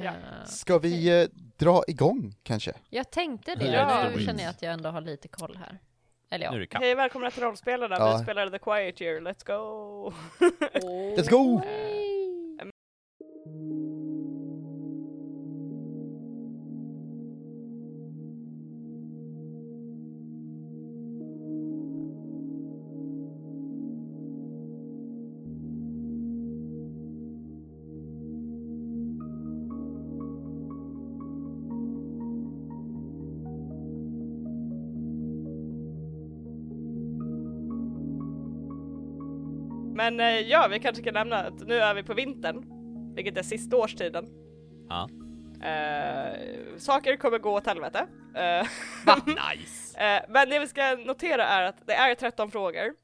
Ja. Eh, Ska vi eh, dra igång kanske? jag tänkte det, Ja. nu känner jag att jag ändå har lite koll här. Eller ja. Nu är det kapp. Hej välkomna till rollspelarna, Ja. vi spelar The Quiet Year, let's go! Let's go! Men eh, ja, vi kanske kan nämna att nu är vi på vintern, vilket är sista årstiden. Ja. Eh, saker kommer gå åt helvete. Eh, Nice! Eh, men det vi ska notera är att det är 13 frågor.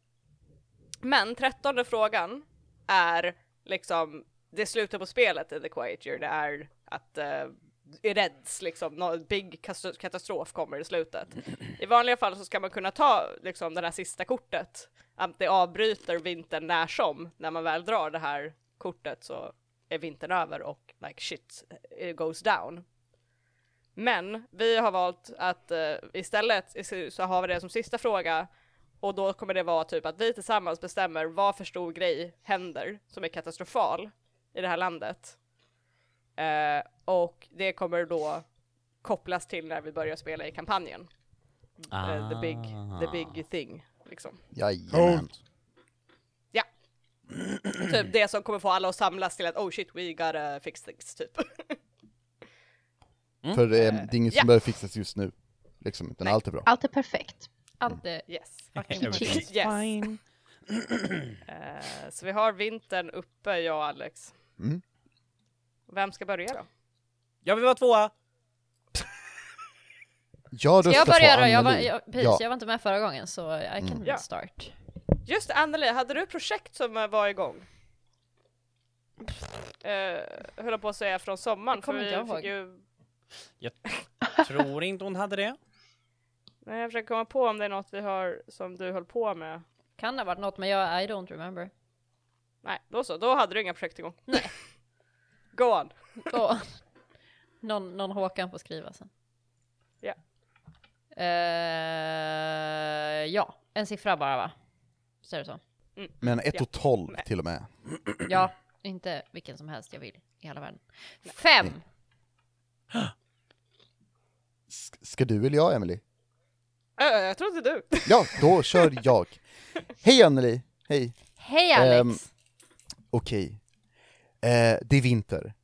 Men 13 frågan är liksom, det slutar på spelet i The Quiet Year, det är att är rädds liksom, någon big katastrof kommer i slutet. I vanliga fall så ska man kunna ta liksom det här sista kortet, att det avbryter vintern när som, när man väl drar det här kortet så är vintern över och like shit it goes down. Men vi har valt att eh, istället så har vi det som sista fråga och då kommer det vara typ att vi tillsammans bestämmer vad för stor grej händer som är katastrofal i det här landet. Eh, och det kommer då kopplas till när vi börjar spela i kampanjen. Eh, the, big, the Ah. big thing, liksom. Jajamän. Typ det som kommer få alla att samlas till att oh shit we gotta fix things, typ. Mm. För eh, det är inget ja. som behöver fixas just nu. Liksom, utan Nej. allt är bra. Allt är perfekt. Allt är Yes. Everything's Yes. fine. Eh, så vi har vintern uppe, jag och Alex. Mm. Vem ska börja då? Jag vill vara tvåa! Jag Ska jag börja då? Jag var, jag, precis, Ja. jag var inte med förra gången så I can Mm. Ja. start. Just Anneli, hade du projekt som eh, var igång? Uh, höll på att säga från sommaren, för vi inte jag fick ju... Tror inte hon hade det. Nej, jag försöker komma på om det är något vi har som du höll på med. Kan det ha varit något men jag I don't remember. Nej, då så, då hade du inga projekt igång. Nej. Go on! Gå. någon, någon Håkan får skriva sen. Ja. Eh, ja, en siffra bara va? Är det så? Men 1 och 12 till och med. Ja, inte vilken som helst jag vill i hela världen. Fem! S- Ska du eller jag, Emily? Uh, jag trodde du! Ja, då kör jag. Hej Anneli! Hej! Hej Alex! Ehm, Okej. Eh, det är vinter,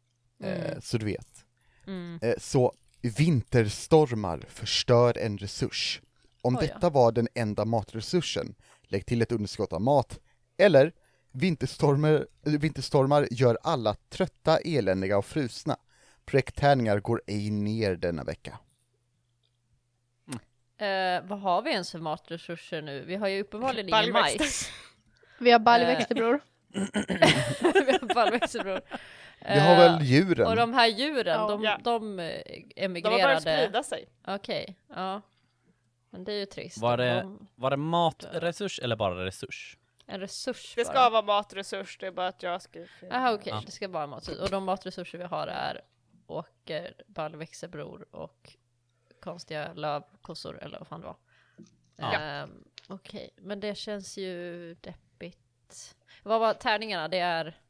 eh, Mm. så du vet. Mm. Så vinterstormar förstör en resurs. Om ja. detta var den enda matresursen, lägg till ett underskott av mat. Eller vinterstormar, eh, vinterstormar gör alla trötta, eländiga och frusna. Projekttärningar går ej ner denna vecka. Eh, vad har vi ens för matresurser nu? Vi har ju uppenbarligen ingen majs. Vi har baljväxter bror. vi har baljväxter bror. Vi har väl Eh, djuren? Och de här djuren, Ja. de, Ja. de eh, De har börjat emigrerade. sprida sig. Okej, ja. Men det är ju trist. Var det, De, var det matresurs eller bara resurs? en resurs Det bara. ska vara matresurs, det är bara att jag skriver fel. Jaha okej, Ja. det ska vara mat. Och de matresurser vi har är åker, baljväxelbror och konstiga lövkossor eller vad fan det var. Ja. Ehm, okej, men det känns ju deppigt. Vad var tärningarna? Det är...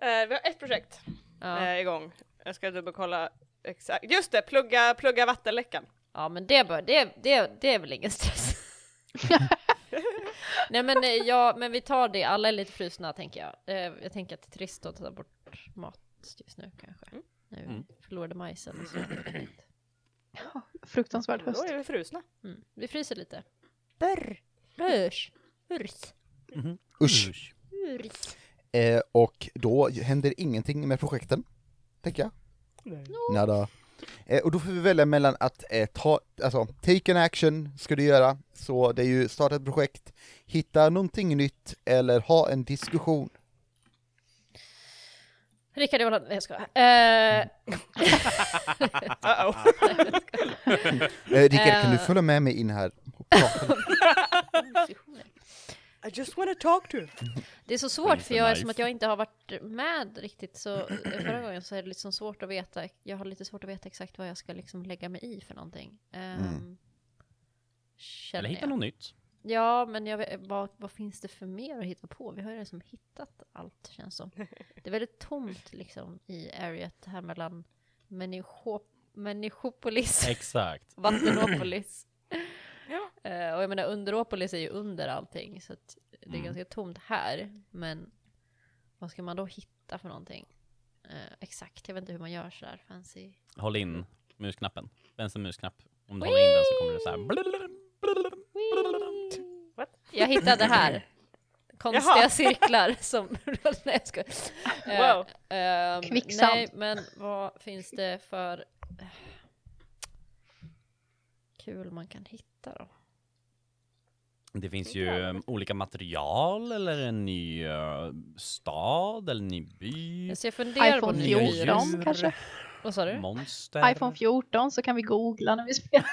Eh, vi har ett projekt Ja, eh, igång. Jag ska dubbelkolla exakt. Just det, plugga, plugga vattenläckan. ja men det, bör, det, det, det är väl ingen stress. Nej men, eh, ja, men vi tar det, alla är lite frusna tänker jag. Jag tänker att det är trist att ta bort mat just nu kanske. Mm. Nu Mm. förlorade majsen och så. Fruktansvärd Då höst. är vi frusna. Mm. Vi fryser lite. Brr. Rörs. Urs. Usch! Urs. Eh, och då händer ingenting med projekten, tänker jag. Nada. Eh, och då får vi välja mellan att eh, ta, alltså, take an action ska du göra, så det är ju starta ett projekt, hitta någonting nytt eller ha en diskussion. Rickard, jag vill ha... Nej, jag skojar. Eh, Rickard, kan du följa med mig in här och prata? I just wanna talk to him. Det är så svårt för jag, knife? eftersom att jag inte har varit med riktigt så eh, förra gången så är det liksom svårt att veta. Jag har lite svårt att veta exakt vad jag ska liksom lägga mig i för någonting. Um, Mm. Eller hitta jag. något nytt. Ja, men jag vad, vad finns det för mer att hitta på? Vi har ju liksom hittat allt känns som. Det är väldigt tomt liksom i areat här mellan Människo, Människopolis Exakt. Vattenopolis. Eh, och jag menar Underopolis är ju under allting så att det är Mm. ganska tomt här. Men vad ska man då hitta för någonting? Eh, exakt, jag vet inte hur man gör sådär fancy. Håll in musknappen. Vänster musknapp. Om du håller in den så kommer det så här. What? Jag hittade här. Konstiga Jaha. cirklar som... nej jag skojar. Eh, Wow. Kvicksand. Nej, men vad finns det för kul man kan hitta då? Det finns ju um, olika material eller en ny uh, stad eller en ny by. Så jag funderar på iPhone nya 14 hyror. kanske? Vad sa du? Monster. iPhone 14 så kan vi googla när vi spelar.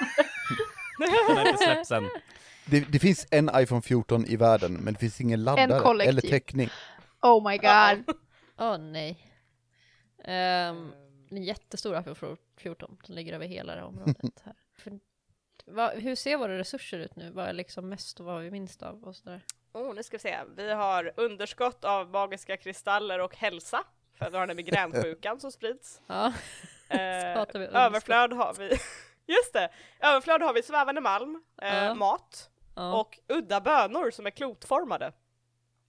Den har inte släppts än. Det, det finns en iPhone 14 i världen, men det finns ingen laddare eller täckning. Oh my god. Åh nej. Um, en jättestor iPhone 14 som ligger över hela det här området här. Vad- hur ser våra resurser ut nu? Vad är liksom mest och vad har vi minst av och sådär? Oh, nu ska vi se. Vi har underskott av magiska kristaller och hälsa. För att vi har den migränsjukan som sprids. Ja, Eh, överflöd har vi. Just det! Överflöd har vi svävande malm, eh, Ja. mat ja. och udda bönor som är klotformade.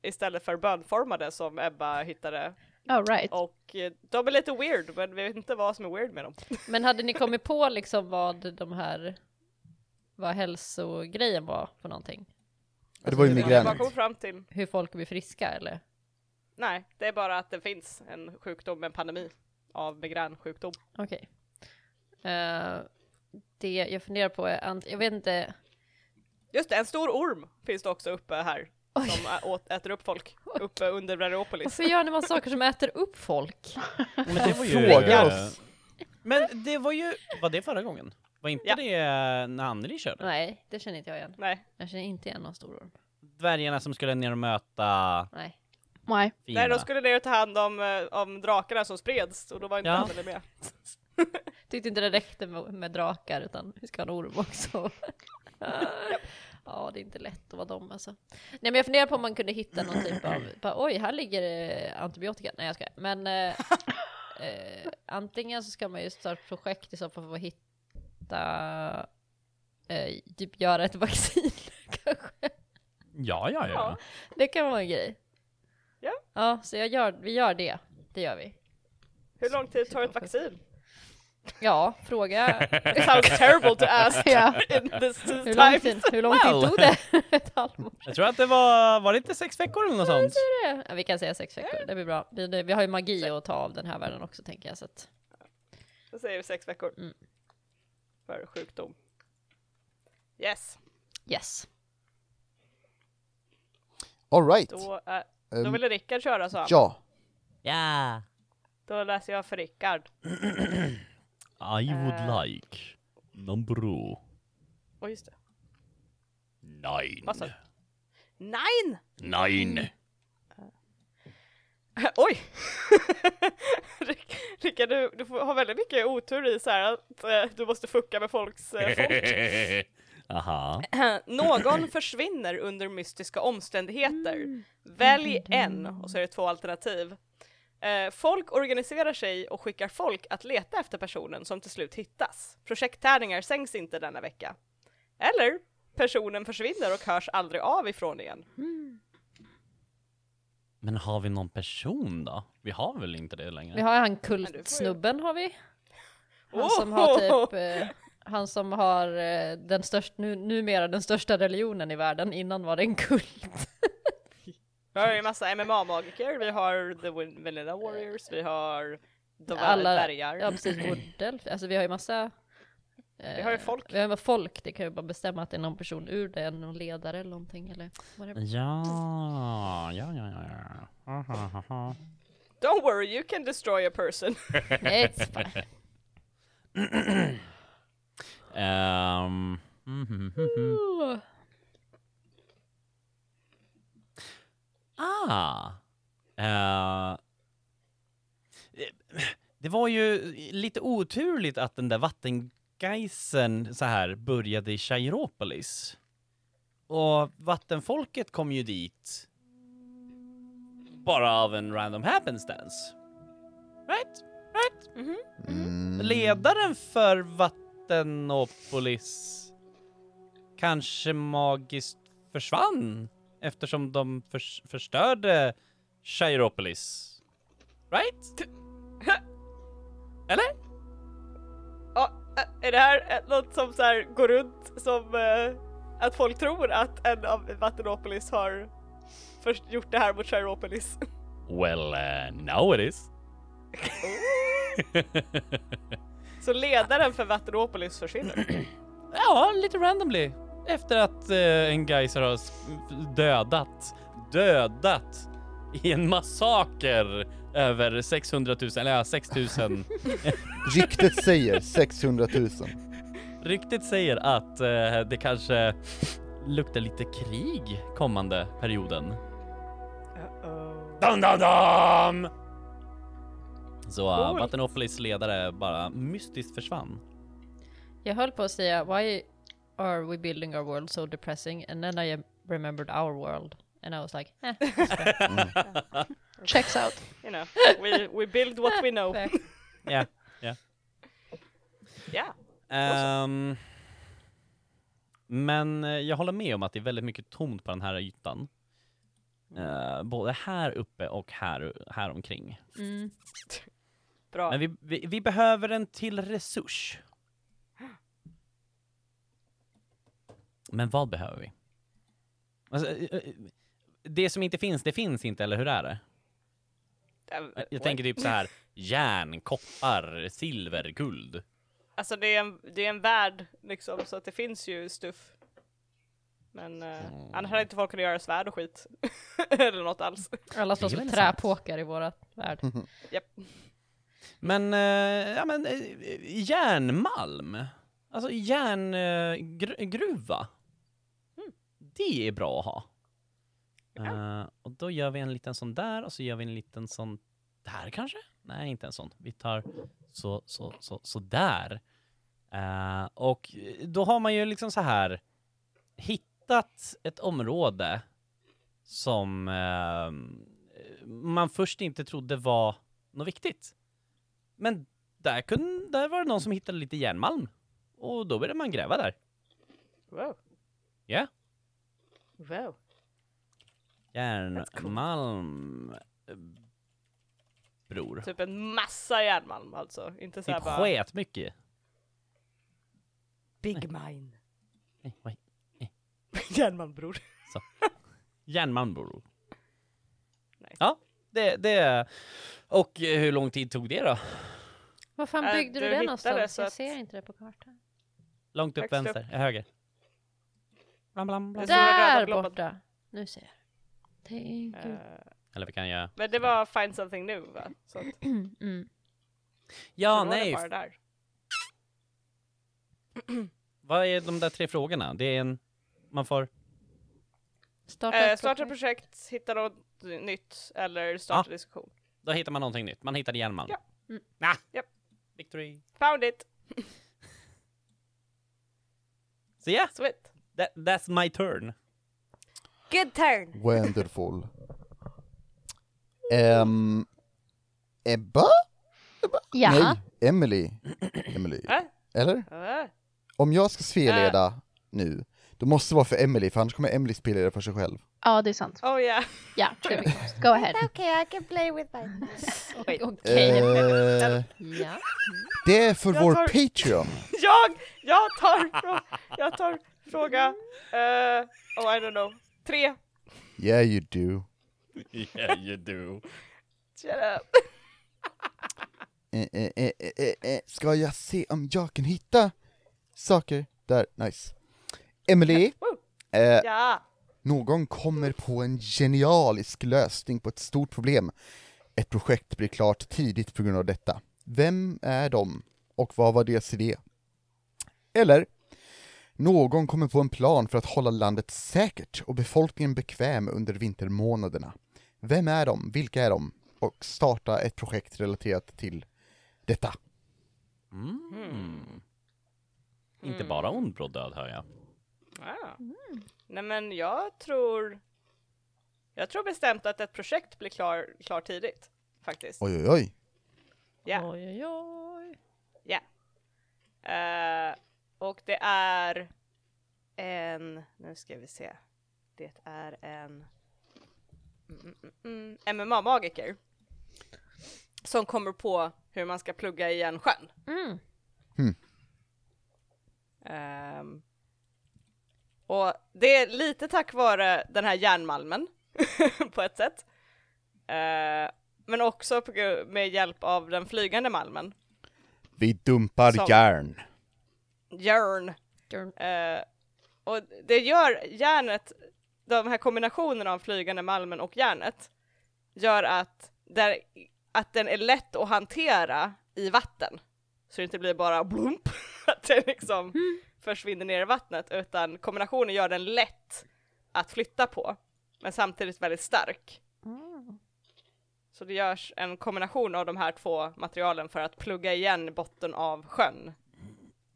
Istället för bönformade som Ebba hittade. All right. Och eh, de är lite weird, men vi vet inte vad som är weird med dem. Men hade ni kommit på liksom vad de här, vad hälsogrejen var för någonting? Ja, det var ju Alltså, migrän. bara kom fram till, Hur folk blir friska eller? nej, det är bara att det finns en sjukdom, en pandemi av migränsjukdom. Okej. Eh, det jag funderar på är, jag vet inte, Just det, en stor orm finns det också uppe här. Oj. Som åt, äter upp folk uppe under Veropolis. varför gör ni massa saker som äter upp folk? Men det var ju... Fråga oss. Men det var ju... Var det förra gången? Var inte Ja. det eh, när Anneli körde? Nej, det känner inte jag igen. Nej, Jag känner inte igen någon stor orm. Dvärgarna som skulle ner och möta Nej. Nej. Nej fienderna. de skulle ner och ta hand om, eh, om drakarna som spreds och då var inte Ja. Anneli med. Tyckte inte det räckte med, med drakar utan vi ska ha en orm också. ja, det är inte lätt att vara dem alltså. Nej men jag funderar på om man kunde hitta någon typ av, bara, oj här ligger det antibiotika. Nej jag ska Men eh, eh, antingen så ska man ju starta ett projekt i så fall för att hitta, eh, typ göra ett vaccin kanske. Ja, ja, ja. Ja. Det kan vara en grej. Ja. Ja, så jag gör, vi gör det. Det gör vi. Hur lång tid tar ett vaccin? Ja, fråga It sounds terrible to ask Ja. in this hur lång tid, hur lång tid Well. tog det? Ett halvår. Jag tror att det var... Var det inte sex veckor eller något sånt? det. Ja, vi kan säga sex veckor, det blir bra. Vi, det, vi har ju magi att ta av den här världen också tänker jag. Så att, Då säger vi sex veckor. Mm. För sjukdom. Yes, yes. All right. då, eh, då Ehm, ville Rickard köra han. ja, Ja. Då läser jag för Rickard. I would Eh. like number Och just det. nine. Nine! Nine. Oj! Rick- Rickard, du, du har väldigt mycket otur i så här att eh, du måste fucka med folks eh, folk. Aha. Någon försvinner under mystiska omständigheter. Välj en, och så är det två alternativ. Eh, folk organiserar sig och skickar folk att leta efter personen som till slut hittas. Projekttärningar sänks inte denna vecka. Eller, personen försvinner och hörs aldrig av ifrån igen. Men har vi någon person då? Vi har väl inte det längre? Vi har han kultsnubben har vi. Han Oh! som har typ, eh, han som har eh, den största, nu, numera den största religionen i världen. Innan var det en kult. Vi har ju en massa MMA-magiker, vi har The Vanilla Warriors, vi har de Alla- dvärgar. Ja precis, bordell. Alltså vi har ju massa Vi har ju folk. Vi har folk, det kan ju bara bestämma att det är någon person ur det, någon ledare eller någonting eller är. Ja, ja, ja, ja, ja. Aha. Don't worry, you can destroy a person. It's fine. Mhm, mhm, mhm. Ah. Eh, det var ju lite oturligt att den där vattengeisen så här började i Cheiropolis. Och vattenfolket kom ju dit bara av en random happenstance. Right? Right? Mm. Ledaren för Vattenopolis kanske magiskt försvann eftersom de förs- förstörde Cheiropolis. Right? Eller? Är det här något som så här går runt som eh, att folk tror att en av Vattenopolis har först gjort det här mot Chiropolis? Well, uh, now it is. Så ledaren för Vattenopolis försvinner. ja, lite randomly. Efter att eh, en geyser har dödat, dödat i en massaker över 600 000, eller ja, 6 000. Ryktet säger 600 000. Ryktet säger att eh, det kanske luktar lite krig kommande perioden. Uh-oh. Dum, dum, dum! Så uh, Coolt. Ledare bara mystiskt försvann. Jag höll på att säga why are we building our world so depressing and then I remembered our world and I was like eh, Checks out. You know, we, we build what we know. fair. Ja, ja. Ja. Ehm, men eh, jag håller med om att det är väldigt mycket tomt på den här ytan. Eh, både här uppe och här, här omkring. Mm. Bra. Men vi, vi, vi behöver en till resurs. Men vad behöver vi? Alltså, eh, det som inte finns, det finns inte, eller hur är det? Äh, Jag tänker typ så här järn, koppar, silver, guld. Alltså det är, en, det är en värld liksom, så att det finns ju stuff. Men uh, Mm. annars hade inte folk kunnat göra svärd och skit. Eller något alls. Alla slåss med väl sant. träpåkar i våra värld. Japp. Men, eh, ja men, eh, järnmalm. Alltså järngruva. Det är bra att ha. Eh, och då gör vi en liten sån där och så gör vi en liten sån där kanske? Nej, inte en sån. Vi tar så, så, så, så där. Eh, och då har man ju liksom så här hittat ett område som eh, man först inte trodde var något viktigt. Men där, kunde, där var det någon som hittade lite järnmalm. Och då började man gräva där. Wow. Ja. Wow. Järnmalm. Bror. Typ en massa järnmalm alltså. Inte såhär Typ bara sket mycket. big mine. Nej, oj. Järnmalm bror. Järnmalm bror. Nice. Ja, det, det. Och eh, hur lång tid tog det då? Var fan Äh, byggde du du det hittade någonstans? så Jag att- ser inte det på kartan. Långt upp Högst vänster, eh, höger. Blam, blam, blam. Den Där borta! Nu ser jag. Thank you. Eh, Eller vi kan göra... men det var find something new va? Så att, Mm. Ja, så då var det nej. Vad är de där tre frågorna? Det är en... Man får... Starta Eh, ett starta projekt. projekt, hitta något nytt eller starta Ja. diskussion. Då hittar man någonting nytt. Man hittade järnmalm. Ja. Mm. Ah, Japp. Victory. Found it! Så ja, Sweet. that, that's my turn. Good turn! Wonderful. Ehm, Ebba? Ja. Nej, Emily. Emily. Äh? Eller? Uh, Om jag ska spelleda nu, då måste det vara för Emily, för annars kommer Emily spelleda för sig själv. Ja, det är sant. oh yeah. Ja, vi Go ahead. Okay, I can play with my. Okej. Eh, Ja. det är för Jag vår tar- Patreon. Jag, jag tar, jag tar fråga, eh, oh I don't know, tre. Yeah you do. Yeah you do. Shut up. Eh, eh, eh, eh, eh, eh. Ska jag se om jag kan hitta saker där? Nice. Emily, eh, Ja. någon kommer på en genialisk lösning på ett stort problem. Ett projekt blir klart tidigt på grund av detta. Vem är de? Och vad var deras idé? Eller, någon kommer på en plan för att hålla landet säkert och befolkningen bekväm under vintermånaderna. Vem är de? Vilka är de? Och starta ett projekt relaterat till detta. Mm. Mm. Inte bara ond bråd död hör jag. Ah. Nej men jag tror... Jag tror bestämt att ett projekt blir klar, klar tidigt. Faktiskt. Oj, oj, oj. Ja. Oj, oj, oj. Eh, och det är en... Nu ska vi se. Det är en... Mm, mm, mm, MMA-magiker. Som kommer på hur man ska plugga igen sjön. Mm. Ehm, och det är lite tack vare den här järnmalmen på ett sätt. Eh, men också på med hjälp av den flygande malmen. Vi dumpar Som- järn. Järn. Eh, och det gör järnet, de här kombinationerna av flygande malmen och järnet, gör att, där, att den är lätt att hantera i vatten. Så det inte blir bara blump, att den liksom försvinner ner i vattnet, utan kombinationen gör den lätt att flytta på, men samtidigt väldigt stark. Mm. Så det görs en kombination av de här två materialen för att plugga igen botten av sjön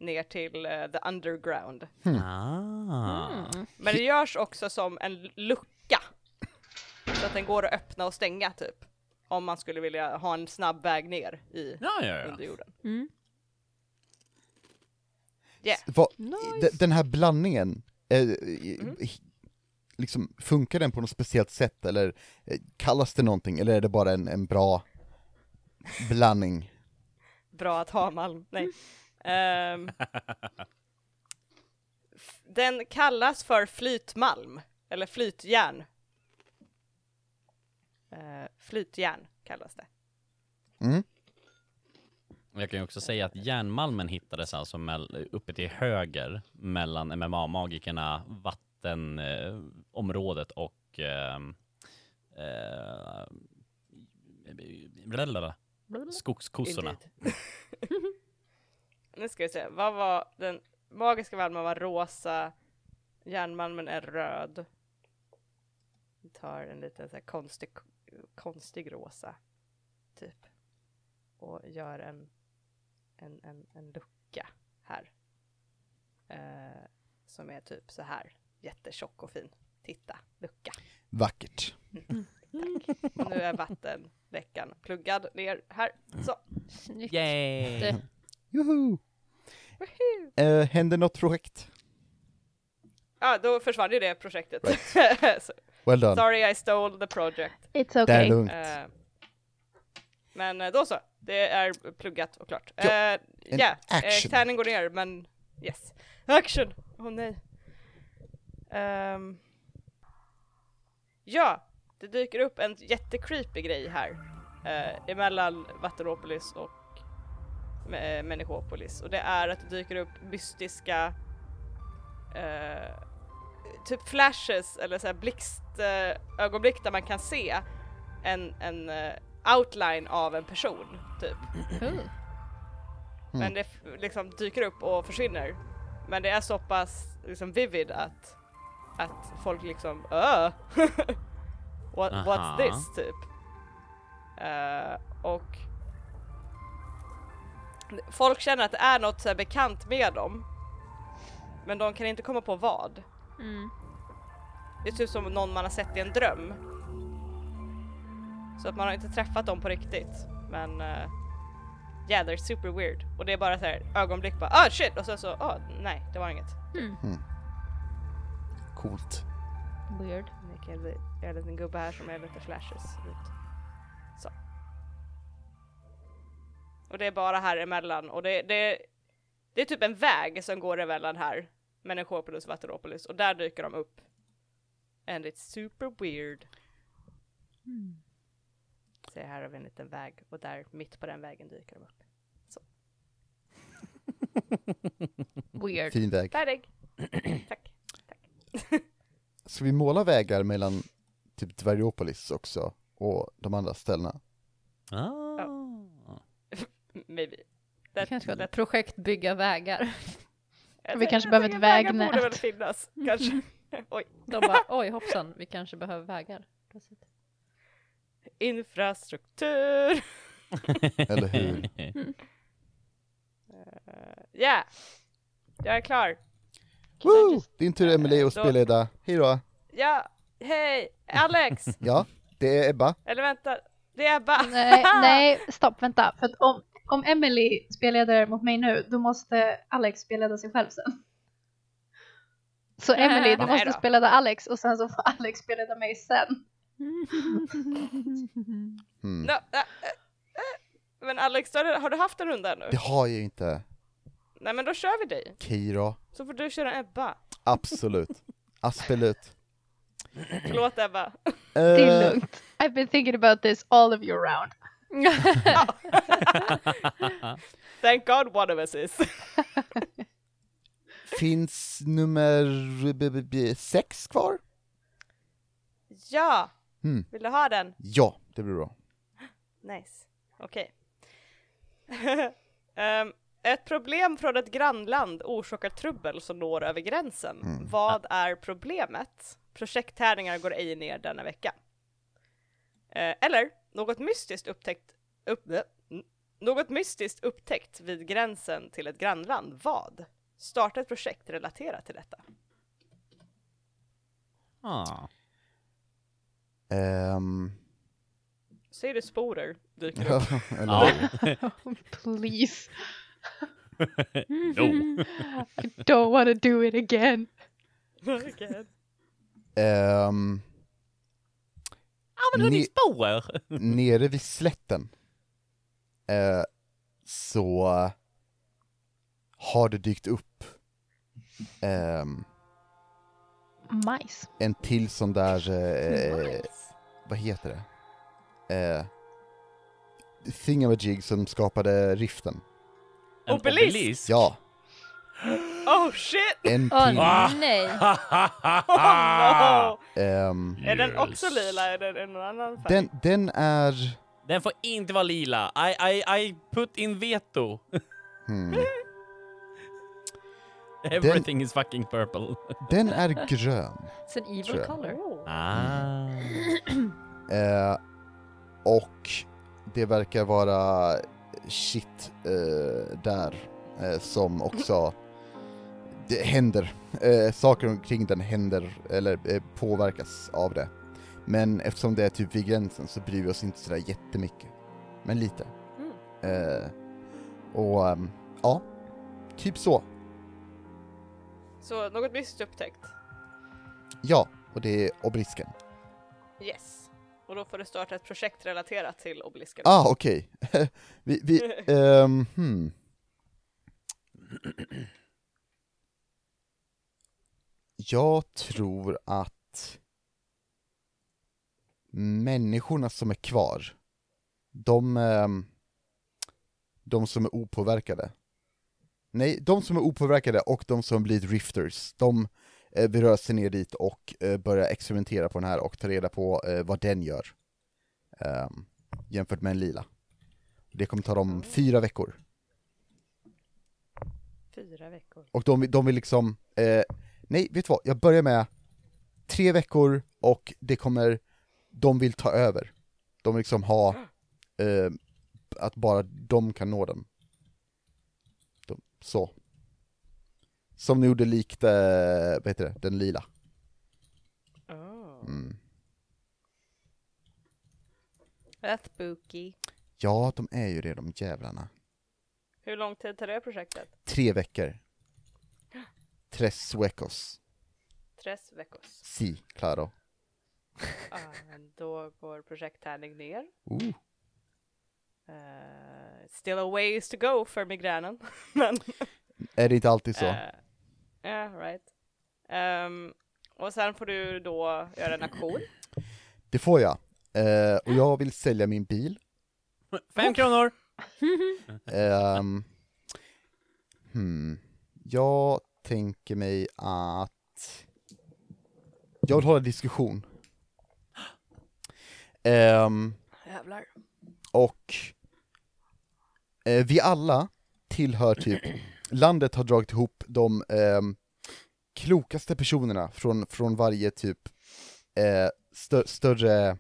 ner till eh, the underground. Ah. Mm. Men det görs också som en lucka. Så att den går att öppna och stänga typ. Om man skulle vilja ha en snabb väg ner i Ja, ja, ja. under jorden. Mm. Yeah. Vad- Nice. de- Den här blandningen, eh, Mhm. i- liksom, funkar den på något speciellt sätt eller eh, kallas det någonting eller är det bara en, en bra blandning? Bra att ha malm. Nej. F- den kallas för flytmalm. Eller flytjärn. Uh, flytjärn kallas det. Mm. Jag kan ju också säga att järnmalmen hittades alltså uppe till höger mellan MMA-magikerna, vattenområdet och ehm, eh, blablabla, skogskossorna. Nu ska vi se, vad var den magiska malmen var rosa, järnmalmen är röd. Vi tar en liten så här konstig, konstig rosa, typ. Och gör en, en, en, en lucka här. Eh, som är typ så här, jättetjock och fin. Titta, lucka. Vackert. Och nu är vattenläckan pluggad ner här. Så. Snyggt. Yay! Joho! Eh, händer något projekt? Ja, då försvann ju det projektet. Så, Well done. Sorry I stole the project. It's Det är okay. lugnt. Eh, men eh, då så, det är pluggat och klart. Ja, Ja, eh, action. tärningen går ner, men yes. Action! Åh nej. Ehm, ja, det dyker upp en jättecreepy grej här. Uh, emellan Vattenropolis och uh, Människopolis. Och det är att det dyker upp mystiska eh, typ flashes eller så här blixtögonblick där man kan se en, en eh, outline av en person typ. Cool. Men det liksom dyker upp och försvinner. Men det är så pass liksom vivid att, att folk liksom öh! What, what's this typ? Eh, och folk känner att det är något så här bekant med dem. Men de kan inte komma på vad. Mm. Det är typ som någon man har sett i en dröm. Så att man har inte träffat dem på riktigt. Men uh, yeah, they're super weird. Och det är bara så här ögonblick bara ah shit och sen så ah nej, det var inget. Mm. Coolt. Weird. Jag är en liten gubbe här som är lite flashes ut. Så. Och det är bara här emellan och det, det, det är typ en väg som går emellan här. Människopolis och Vattenropolis och där dyker de upp. And it's super weird. Så här har vi en liten väg och där mitt på den vägen dyker de upp. Weird. Fin väg. Färdig! Tack. Ska vi måla vägar mellan typ Dvärgopolis också och de andra ställena? Ah. Maybe. Det That- kanske that- ett projekt bygga vägar. jag Vi kanske behöver ett vägar vägnät. borde väl finnas, kanske. Oj. De bara oj hoppsan, vi kanske behöver vägar. Infrastruktur. Eller hur? Ja, jag är klar. Woo! Din tur Emelie att spelleda. Hej då. Ja, hej, Alex! Ja, det är Ebba. Eller vänta, det är Ebba. Nej, nej, stopp, vänta. För att om, om Emily spelleder mot mig nu, då måste Alex spelleda sig själv sen. Så Emily, du måste spelleda Alex och sen så får Alex spelleda mig sen. Hmm. No, äh, äh. Men Alex, har du, har du haft en runda ännu? Det har jag ju inte. Nej men då kör vi dig, Kiro. så får du köra Ebba. Absolut. Absolut. Förlåt Ebba. Det är lugnt. I've been thinking about this all of your round. Thank God one of us is. finns nummer sex kvar? ja, Hmm. vill du ha den? Ja, det blir bra. Nice. Okej. Ehm, ett problem från ett grannland orsakar trubbel som når över gränsen. Mm. Vad är problemet? Projekttärningar går ej ner denna vecka. Eh, eller, något mystiskt upptäckt upp, något mystiskt upptäckt vid gränsen till ett grannland. Vad? Starta ett projekt relaterat till detta. Ah. Ehm, Ser du sporer dyker upp? hur? Please. no. I don't want to do it again. Okej. Ehm, Använder ni Ni- spår? nere vid slätten eh, så har det dykt upp ehm, Majs. en till sån där, eh, vad heter det? Eh, Thingamajig som skapade riften. En Obelisk? Ja, Oh shit! en till. nej! Oh no! Ehm, Är den Yes. också lila? Är den en annan färg? den, den är, Den får inte vara lila. I, I, I put in veto. hmm, Everything is fucking purple. den är grön. It's an evil color. Oh. Ah. Eh, och det verkar vara shit eh, där eh, som också det händer, eh, saker omkring den händer eller eh, påverkas av det. Men eftersom det är typ vid gränsen så bryr vi oss inte sådär jättemycket. Men lite. Mm. Eh, och ehm, ja, typ så. Så något mystiskt upptäckt? Ja, och det är obelisken. Yes. Och då får du starta ett projekt relaterat till obelisken. Ah, okej. vi, vi, ehm, hmm. Jag tror att människorna som är kvar, de, ehm, de som är opåverkade, nej, de som är opåverkade och de som blir rifters, de eh, vill röra sig ner dit och eh, börja experimentera på den här och ta reda på eh, vad den gör. Ehm, jämfört med en lila. Det kommer ta dem fyra veckor. Fyra veckor. Och de, de vill liksom, eh, nej vet du vad, jag börjar med tre veckor och det kommer, de vill ta över. De vill liksom ha, eh, att bara de kan nå den. De, så. Som ni gjorde likt, eh, vad heter det, den lila. Oh. Mm. That's spooky. Ja, de är ju det de jävlarna. Hur lång tid tar det projektet? Tre veckor. Tres suecos. Tres veckors. Si, claro. Ah, då går projekttärning ner. Uh. Eh, still a ways to go för migränen. Men, Är det inte alltid så? eh, yeah, right. Ehm, och sen får du då göra en aktion. Det får jag. Eh, och jag vill sälja min bil. Fem kronor! Ehm, hmm. Jag tänker mig att jag vill hålla diskussion. Ehm, Jävlar. och eh, vi alla tillhör typ, landet har dragit ihop de ehm, klokaste personerna från, från varje typ eh, stö- större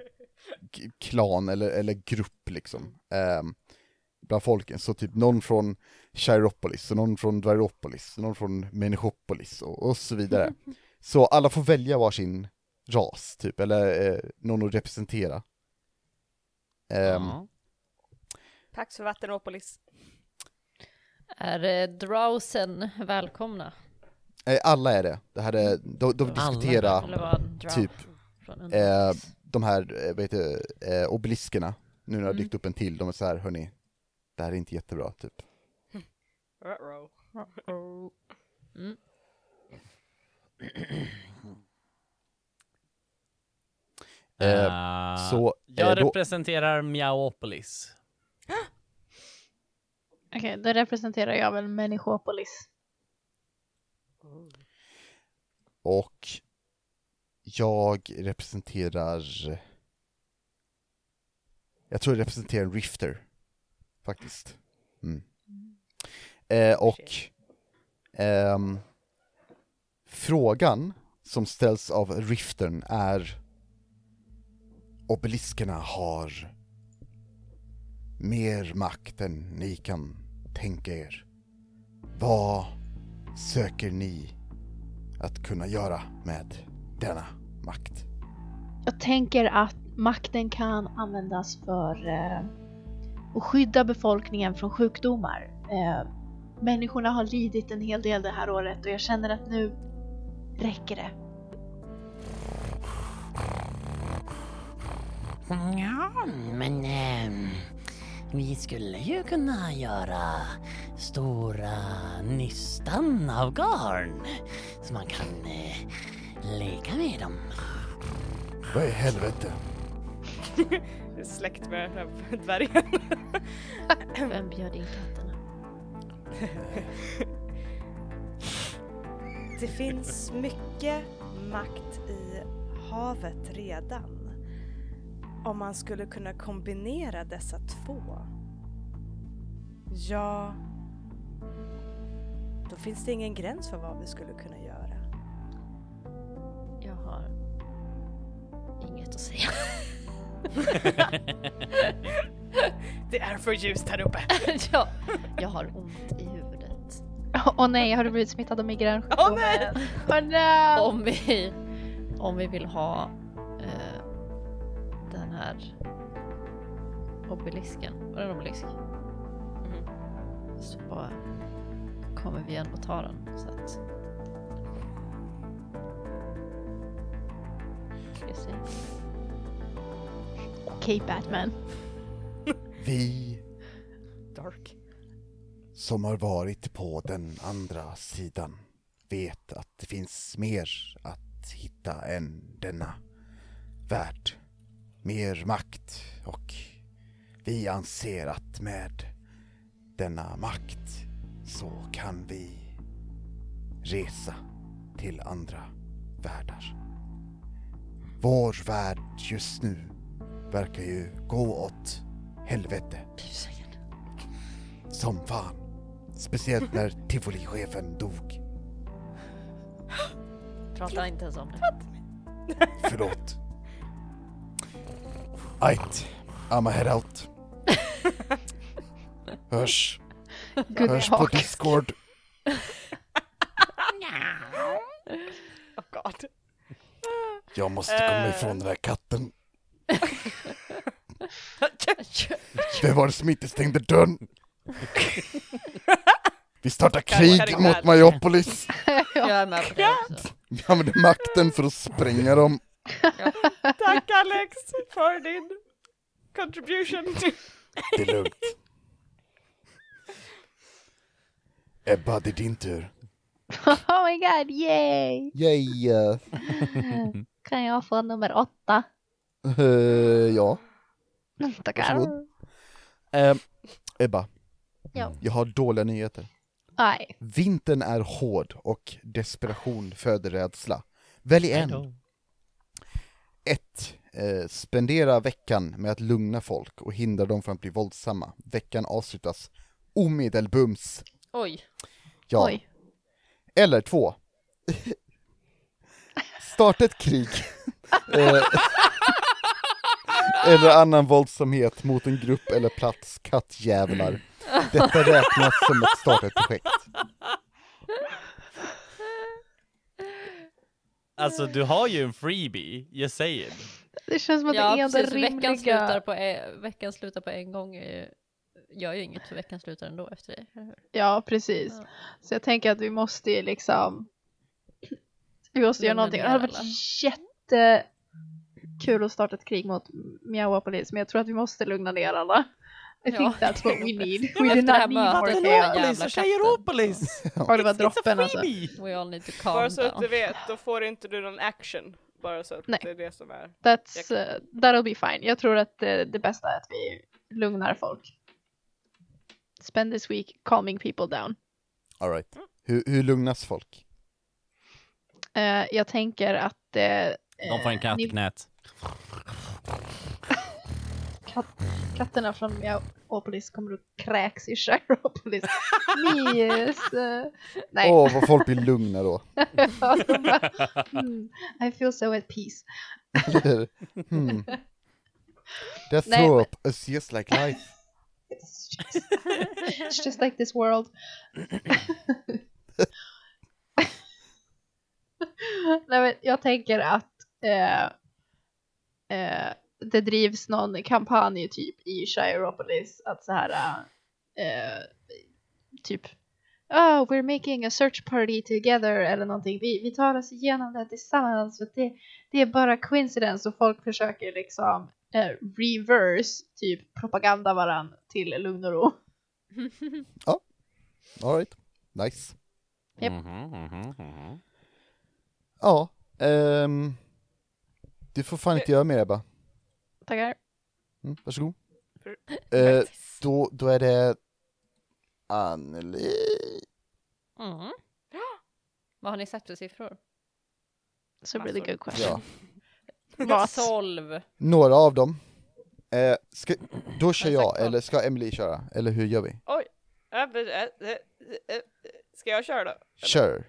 klan eller, eller grupp liksom. ehm, bland folken, så typ någon från Chiropolis, och någon från Dvairopolis, och någon från Menichopolis och, och så vidare. Så alla får välja varsin ras, typ, eller eh, någon att representera. Ehm, Ja. Pax för Vattenopolis. Är eh, Drowsen välkomna? eh, alla är det. Det här är, de, de diskuterar typ, eh, de här, eh, vad heter eh, obeliskerna. Nu när det har Mm. dykt upp en till, de är så här, hörni, det här är inte jättebra, typ. Uh-oh. Mm. Eh, Ah, så, jag eh, då- representerar Meowopolis. Okej, då representerar jag väl Människopolis. Och jag representerar... Jag tror jag representerar en Rifter, faktiskt. Mm. Eh, och ehm, frågan som ställs av Riftern är Obeliskerna har mer makt än ni kan tänka er. Vad söker ni att kunna göra med denna makt. Jag tänker att makten kan användas för eh, att skydda befolkningen från sjukdomar. Eh, människorna har lidit en hel del det här året och jag känner att nu räcker det. Ja, men ehm, vi skulle ju kunna göra stora nystan av garn så man kan eh, leka med dem. Vad i helvete? Släkt med dvärgen. Vem bjöd in katterna? Eh. Det finns mycket makt i havet redan. Om man skulle kunna kombinera dessa två. Ja, då finns det ingen gräns för vad vi skulle kunna göra. Jag har inget att säga. Det är för ljust här uppe. ja, jag har ont i huvudet. Åh nej, har du blivit smittad av migränsjukdom? Åh nej! Åh nej! Om vi, om vi vill ha eh, den här obelisken, var det en obelisk? Mhm. Så kommer vi ändå ta den. Så att... Ska se. Okej Batman. Vi Dark. som har varit på den andra sidan vet att det finns mer att hitta än denna värld. Mer makt och vi anser att med denna makt så kan vi resa till andra världar. Vår värld just nu verkar ju gå åt helvete som fan. Speciellt när tivolichefen dog. Prata inte ens om det. Förlåt. Ajt, I'mma head out. Hörs, Good hörs på talk. Discord. Oh god. Jag måste komma ifrån den här katten. Vem var det som inte stängde dörren? Vi startar krig mot. Majopolis. Jag är med på det också. Vi använder makten för att spränga dem. Tack Alex för din contribution. Det är lugnt. Ebba, det är din tur. Oh my god, yay! Yay! Kan jag få nummer åtta? eh, ja. Tackar. Varsågod. Eh, Ebba, Ja. jag har dåliga nyheter. Nej. Vintern är hård och desperation föder rädsla. Välj en. Ett. Eh, spendera veckan med att lugna folk och hindra dem från att bli våldsamma. Veckan avslutas omedelbums. Oj. Ja. Oj. Eller två. Starta ett krig. eh, eller annan våldsamhet mot en grupp eller plats kattjävlar. Detta räknas som ett startat projekt. Alltså du har ju en freebie, just saying. Det känns som att Ja det är precis, det veckan slutar, rimliga. på en, veckan slutar på en gång. är ju- Gör ju inget för veckan slutar ändå efter det. Ja, precis. Ja. Så jag tänker att vi måste ju liksom Vi måste göra någonting. Det hade varit jättekul att starta ett krig mot Meowopolis men jag tror att vi måste lugna ner alla. I Ja. think that's what we need. We do not need more chaos. och. Tjejeropolis! Och det var droppen alltså. We all need to calm Bara så att down. du vet, då får inte du någon action. Bara så att Nej. det är det som är. That's, uh, that'll be fine. Jag tror att uh, det bästa är att vi lugnar folk. Spend this week calming people down. Alright. Hur, hur lugnas folk? Eh, jag tänker att eh, De får en katt i ni- knät. Kat katterna från Meowopolis kommer att kräks i Chiropolis. Mys! eh, nej. Åh, vad folk blir lugna då. Bara, hmm, I feel so at peace. hmm. That Nej, throw up is just like life. It's just, it's just like this world. Nej, men jag tänker att eh, eh, det drivs någon kampanj typ i Chiropolis att så här eh, typ Oh, we're making a search party together eller någonting. Vi, vi tar oss igenom det tillsammans för det, det är bara coincidence och folk försöker liksom eh, reverse typ propaganda varann till lugn och ro. Alright. Nice. Japp. Mhm, mhm, mhm. Ja. ehm, du får fan inte göra mer Ebba. Tackar. Mm, varsågod. Eh, då, då är det Anneli. Mm. Vad har ni sett för siffror? It's a really good question. Ja. Vad? 12. Några av dem. Eh, ska, då kör jag, eller ska Emily köra? Eller hur gör vi? Men, äh, äh, äh, Ska jag köra då? Kör.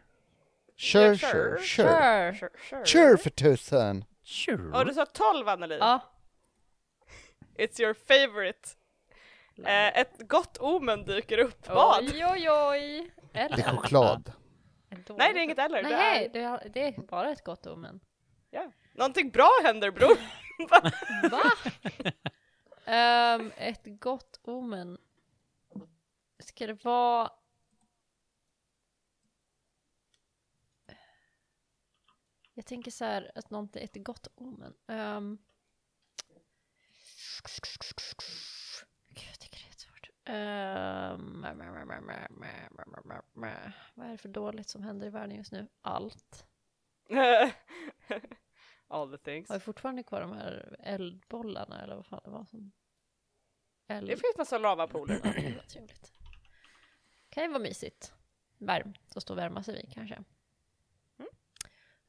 Kör, kör, kör. kör. Kör. Kör, Kör för tusan. Sure. Ja, du sa 12 Anneli. Ja. It's your favorite. Eh, ett gott omen dyker upp. Vad? Oj, oj, oj. Eller? Det är choklad. Nej, det är inget eller. Det Nej, är, det är, det är bara ett gott omen. någonting bra händer bror. Va? Ehm, ett gott omen. Ska det vara... Jag tänker så här att någonting, ett gott omen. Um... Gud, jag tycker det är svårt. Um... Vad är det för dåligt som händer i världen just nu? Allt. All the things. Har vi fortfarande kvar de här eldbollarna eller vad fan det var som... Eld... Det finns massa lavapooler. Ja, det var trevligt. Kan ju vara mysigt. Varmt att stå och värma sig vid kanske.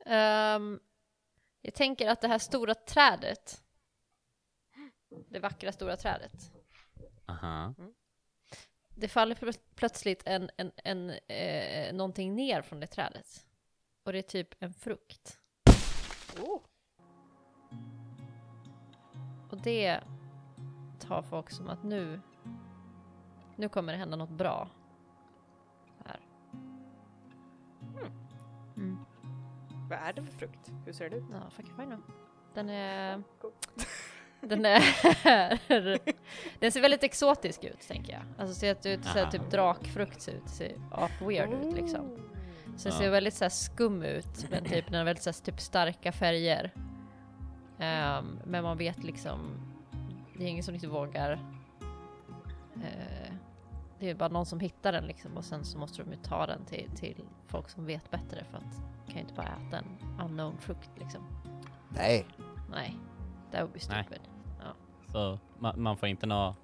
Ehm, jag tänker att det här stora trädet, det vackra stora trädet, Aha. det faller plö- plötsligt en, en, en, eh, någonting ner från det trädet. Och det är typ en frukt. Oh. Och det tar folk som att nu, nu kommer det hända något bra. Vad är det för frukt? Hur ser det ut? Ja, fuck if I know. Den är... Cool. Den är... den ser väldigt exotisk ut, tänker jag. Alltså ser ut, ser Aha. typ drakfrukt ser ut, ser ap-weird ut liksom. Så den Ja. ser väldigt så skum ut, men typ den har väldigt så typ starka färger. Ehm, men man vet liksom, det är ingen som riktigt vågar. eh, det är bara någon som hittar den liksom och sen så måste de ju ta den till, till folk som vet bättre för att man kan ju inte bara äta en unknown frukt liksom. Nej. Nej, that would be Nej. stupid. Så man, man får inte några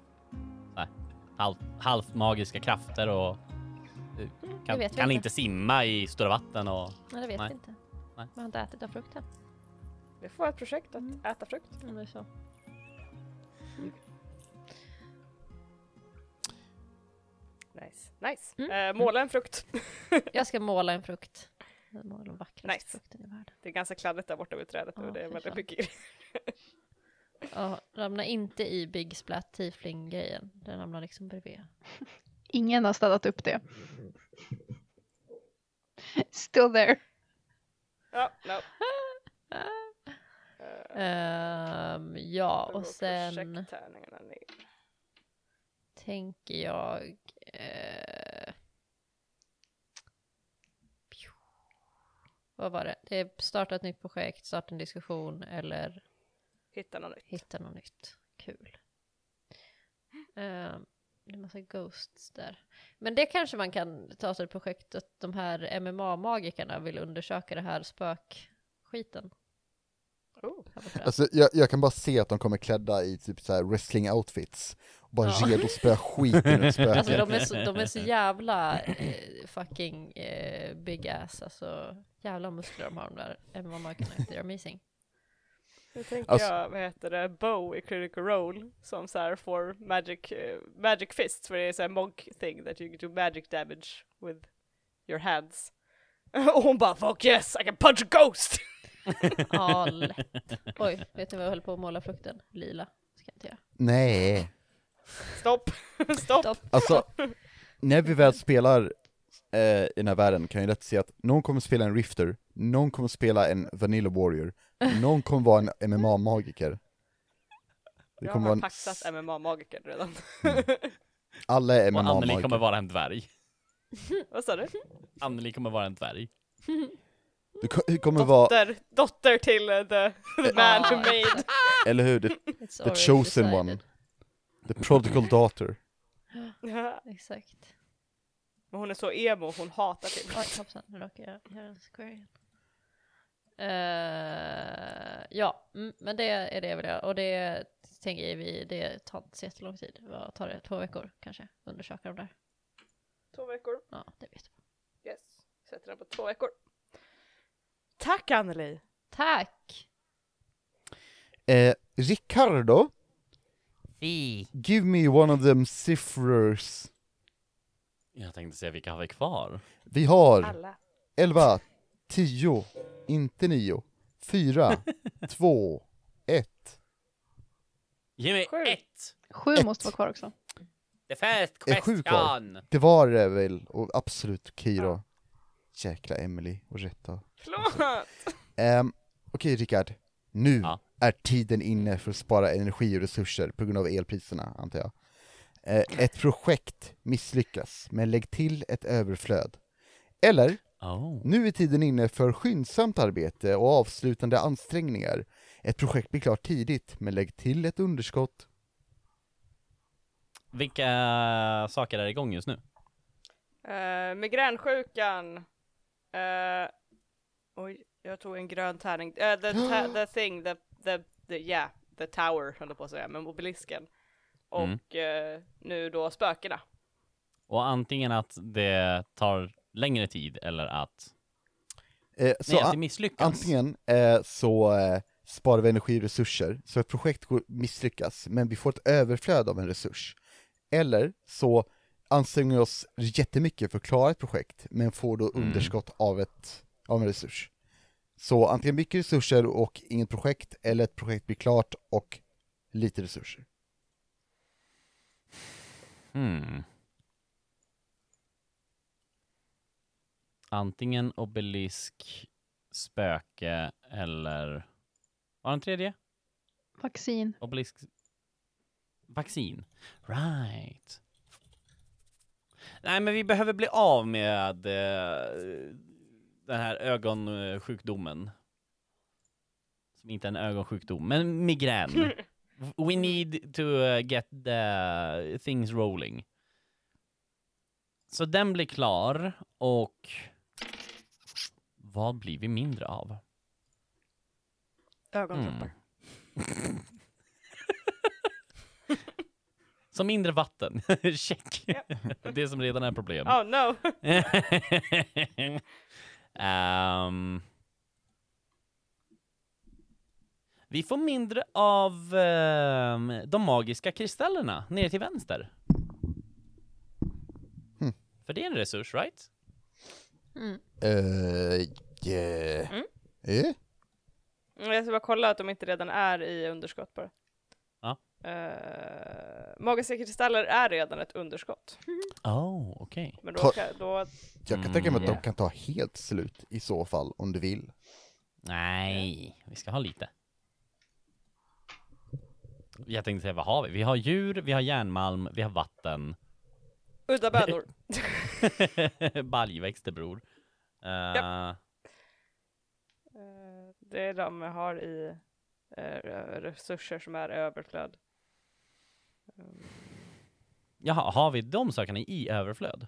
halv, halvt magiska krafter och eh, kan, vet vi kan inte. inte simma i stora vatten och Nej, det vet Nej. vi inte. Nej. Man har inte ätit av frukten. Vi får ett projekt att Mm. äta frukt. Det är så. Nice. Nice. Mm. Eh, måla en frukt. Jag ska måla en frukt. Jag målar den vackraste Nice. frukten i världen. Det är ganska kladdigt där borta vid trädet Ja, och det är väldigt mycket. Ja, ramla inte i Big Splat Tiefling-grejen. Den ramlar liksom bredvid. Ingen har städat upp det. Still there. Ja, no. Ehm, ja, och sen tänker jag... Eh, vad var det? Det är starta ett nytt projekt, starta en diskussion eller Hitta något nytt. hitta något nytt. Kul. Ehm, det är massa ghosts där. Men det kanske man kan ta till projekt att de här MMA-magikerna vill undersöka det här spökskiten. Oh. Alltså, jag, jag kan bara se att de kommer klädda i typ så här wrestling outfits, bara Ja. redo att spöa skiten ur spöken. Alltså de är så, de är så jävla eh, fucking eh, big ass, alltså jävla muskler de har de där MMA-magikerna, they're amazing. Nu tänker Alltså- jag, vad heter det, Bow i Critical Role som så här får magic, eh, magic fists för det är så här monk thing that you can do magic damage with your hands. Och hon bara 'fuck yes, I can punch a ghost!' Ja, lätt. Oj, vet ni vad jag höll på att måla frukten? Lila. Ska jag inte göra. Nej. Stopp! Stopp! Stopp. Alltså, när vi väl spelar eh, i den här världen kan jag lätt se att någon kommer spela en Rifter, någon kommer spela en Vanilla Warrior, någon kommer vara en MMA-magiker. Det Jag kommer har vara en, paxat MMA-magiker redan. alla är Och Anneli kommer MMA-magiker. vara en dvärg. Vad sa du? Anneli kommer vara en dvärg. Du ko- du kommer vara, Dotter, dotter till eh, the, the man who made... eller hur, the, the chosen decided. one. The prodigal daughter. Ja, Exakt. Men hon är så emo, hon hatar till. Oj, hoppsan, nu råkar jag göra en square. Eh, ja, mm, men det är det jag vill göra. Och det tänker vi, det tar inte så jättelång tid. Vad tar det? Två veckor kanske? Undersöka de där. Två veckor. Ja, det vet jag. Yes. Sätter den på två veckor. Tack Anneli! Tack! Eh, Ricardo, Fy. give me one of them siffrors. Jag tänkte se vilka har vi kvar? Vi har Alla. 11, 10, inte 9, 4, 2, 1. Ge mig Sju. ett! Sju Ett. måste vara kvar också. The first Är sju kvar? question! Det var det väl, och absolut okej då. Jäkla Emily och Rätta. Förlåt! Um, Okej Rickard, nu Ja. Är tiden inne för att spara energi och resurser på grund av elpriserna, antar jag. Eh, ett projekt misslyckas, men lägg till ett överflöd. Eller, Oh. nu är tiden inne för skyndsamt arbete och avslutande ansträngningar. Ett projekt blir klart tidigt, men lägg till ett underskott. Vilka saker är igång just nu? Uh, migränsjukan. Eh, oj, jag tog en grön tärning. Eh, the, ta- the thing, the, the, the, yeah, the tower höll på att säga, med mobilisken. Och Mm. eh, nu då spökena. Och antingen att det tar längre tid eller att, Eh, så nej, att det misslyckas. antingen eh, så eh, sparar vi energi och resurser, så ett projekt går, misslyckas, men vi får ett överflöd av en resurs. Eller så anstränger vi oss jättemycket för att klara ett projekt, men får då Mm. underskott av, ett, av en resurs. Så antingen mycket resurser och inget projekt, eller ett projekt blir klart och lite resurser. Hmm. Antingen obelisk, spöke eller... Var den tredje? Vaccin. Obelisk... Vaccin. Right. Nej, men vi behöver bli av med eh, den här ögonsjukdomen. Som inte är en ögonsjukdom, men migrän. We need to uh, get the things rolling. Så den blir klar och vad blir vi mindre av? Ögonproppar. Mm. Så mindre vatten, check. Det som redan är problem. Oh no! Ehm, vi får mindre av ehm, de magiska kristallerna nere till vänster. Hmm. För det är en resurs, right? Mm. Uh, yeah. Mm. Eh? Jag ska bara kolla att de inte redan är i underskott bara. Uh, magiska kristaller är redan ett underskott. Oh, okej. Men då, Ta- då Jag kan tänka mig att Mm. de kan ta helt slut i så fall, om du vill. Nej, vi ska ha lite. Jag tänkte säga, vad har vi? Vi har djur, vi har järnmalm, vi har vatten. udda bönor. Baljväxter bror. Eh, Eh, det är de jag har i eh, resurser som är överflöd. Jaha, har vi de sakerna i överflöd?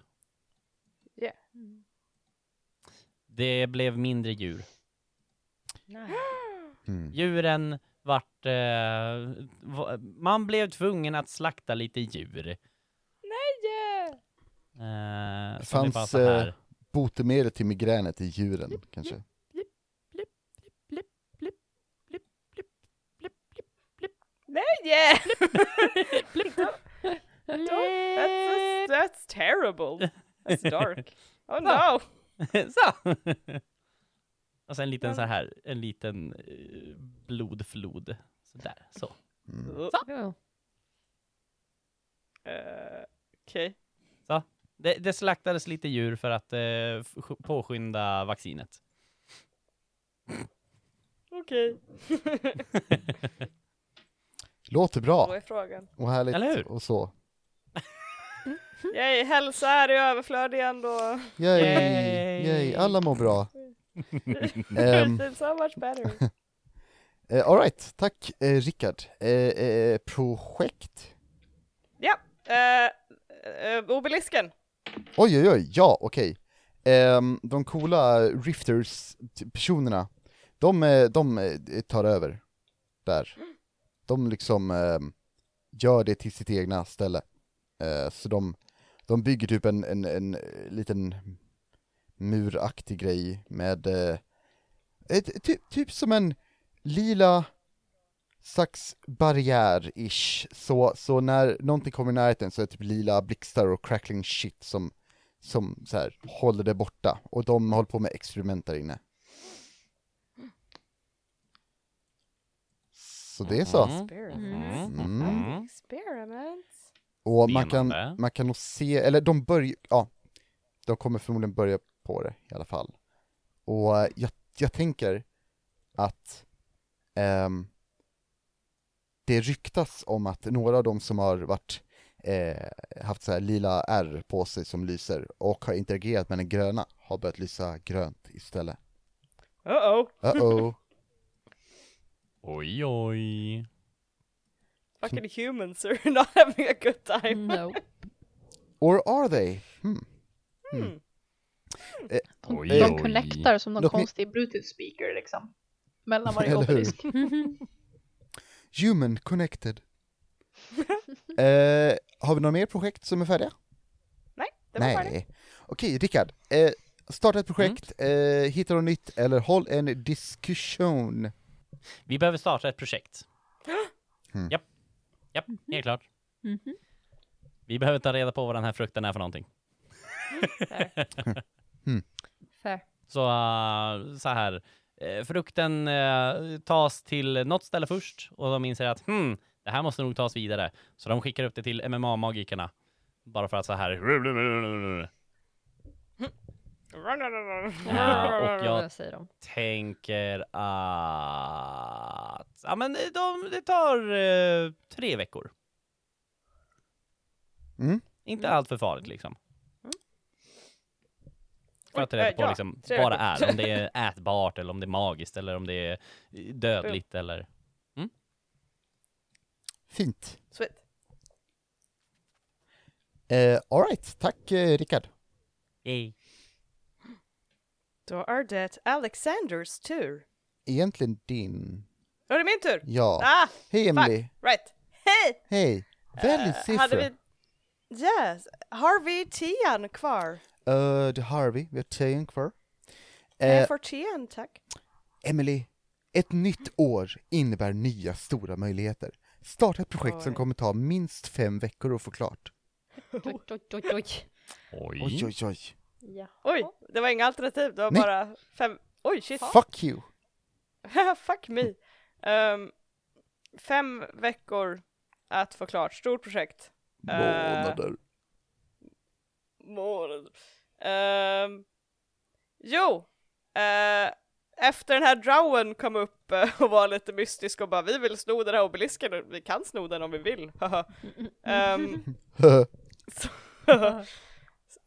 Yeah. Det blev mindre djur. Mm. Djuren vart... Eh, man blev tvungen att slakta lite djur. yeah. Eh, Det fanns, här. eh, Botemedel till migränet i djuren, kanske. Nej! That's, that's terrible. That's dark. Oh no! så! Och sen en liten så här, en liten eh, blodflod. Sådär, så. Mm. Ja. Eh, Okej. Det, det slaktades lite djur för att eh, påskynda vaccinet. Okej. Låter Då bra är frågan. och härligt Eller hur? och så. Yay, hälsa är i överflöd igen då. Yay, Yay. yay, alla mår bra. Ehm, so much better. eh, Alright, tack eh, Rickard. Eh, projekt? Ja, obelisken. Oj oj oj, ja okej. Ehm, de coola Rifters-personerna, de, de tar över där. De liksom eh, gör det till sitt egna ställe. Eh, så de, de bygger typ en, en, en eh, liten muraktig grej med eh, ett, typ, typ som en lila slags barriär-ish. Så, så när någonting kommer i närheten så är det typ lila blixtar och crackling shit som, som så här, håller det borta. Och de håller på med experiment där inne. Så det är så. Mm. Experiment. Mm. Mm. Experiment. Och man kan, Spännande. man kan nog se, eller de börjar, ja, de kommer förmodligen börja på det i alla fall. Och jag, jag tänker att ehm, det ryktas om att några av de som har varit, eh, haft så här lila R på sig som lyser och har interagerat med den gröna har börjat lysa grönt istället. Uh-oh. Uh-oh. Oj, oj. Fucking humans are not having a good time. No. Or are they? Hmm. Hmm. De, Oj, de oj. connectar som någon Låt konstig bluetooth speaker liksom. Mellan varje obelisk. Human connected. eh, har vi några mer projekt som är färdiga? Nej, det var färdigt. Nej. Okej, Rickard. Eh, starta ett projekt, Mm. eh, hitta något nytt eller håll en diskussion. Vi behöver starta ett projekt. Mm. Japp, japp, helt klart. Mhm. Vi behöver ta reda på vad den här frukten är för någonting. Fair. Så, uh, så här. Eh, frukten eh, tas till något ställe först och de inser att hmm, det här måste nog tas vidare. Så de skickar upp det till MMA-magikerna. Bara för att så här. Ja, och jag säger de. tänker att... Ja men de, det tar eh, tre veckor. Mm. Inte allt för farligt liksom. För att ta reda eh, på ja, liksom vad det är, om det är ätbart eller om det är magiskt eller om det är dödligt eller... Fint. Sweet. Eh, Alright, tack eh, Rickard. Yay. Då är det Alexanders tur. Egentligen din. Är det min tur. Ja. Ah, Hej Emily. right. Hej! Hej. Välj Eh, siffra. hade vi... Yes. Har vi tian kvar? Eh, det har vi, vi har tiden kvar. Jag Eh, får tian, tack. Emily, ett nytt år innebär nya stora möjligheter. Starta ett projekt som Oj. kommer ta minst fem veckor att få klart. Oj, oj, oj, oj. Oj. Oj, oj, oj. Det var inga alternativ, det var Nej. bara fem... Oj, shit. Fuck you! Fuck me. Ehm, fem veckor att få klart stort projekt. Eh, Månader. månader. Ehm, jo, eh, efter den här drowen kom upp eh, och var lite mystisk och bara vi vill sno den här obelisken och vi kan sno den om vi vill. haha." Så,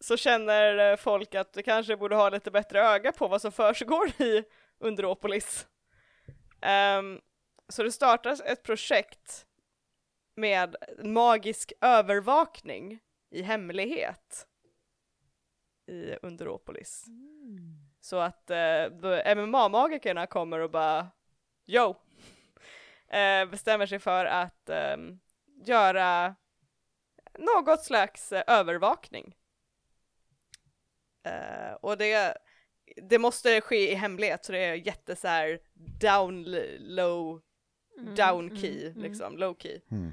så känner eh, folk att det kanske borde ha lite bättre öga på vad som försiggår i Underopolis. Ehm, så det startas ett projekt med magisk övervakning i hemlighet i Underopolis. Så att eh, då MMA-magikerna kommer och bara Yo! Eh, bestämmer sig för att ehm, göra något slags eh, övervakning. Eh, och det, det måste ske i hemlighet så det är jätte så här down low, down key liksom, low key. Mm.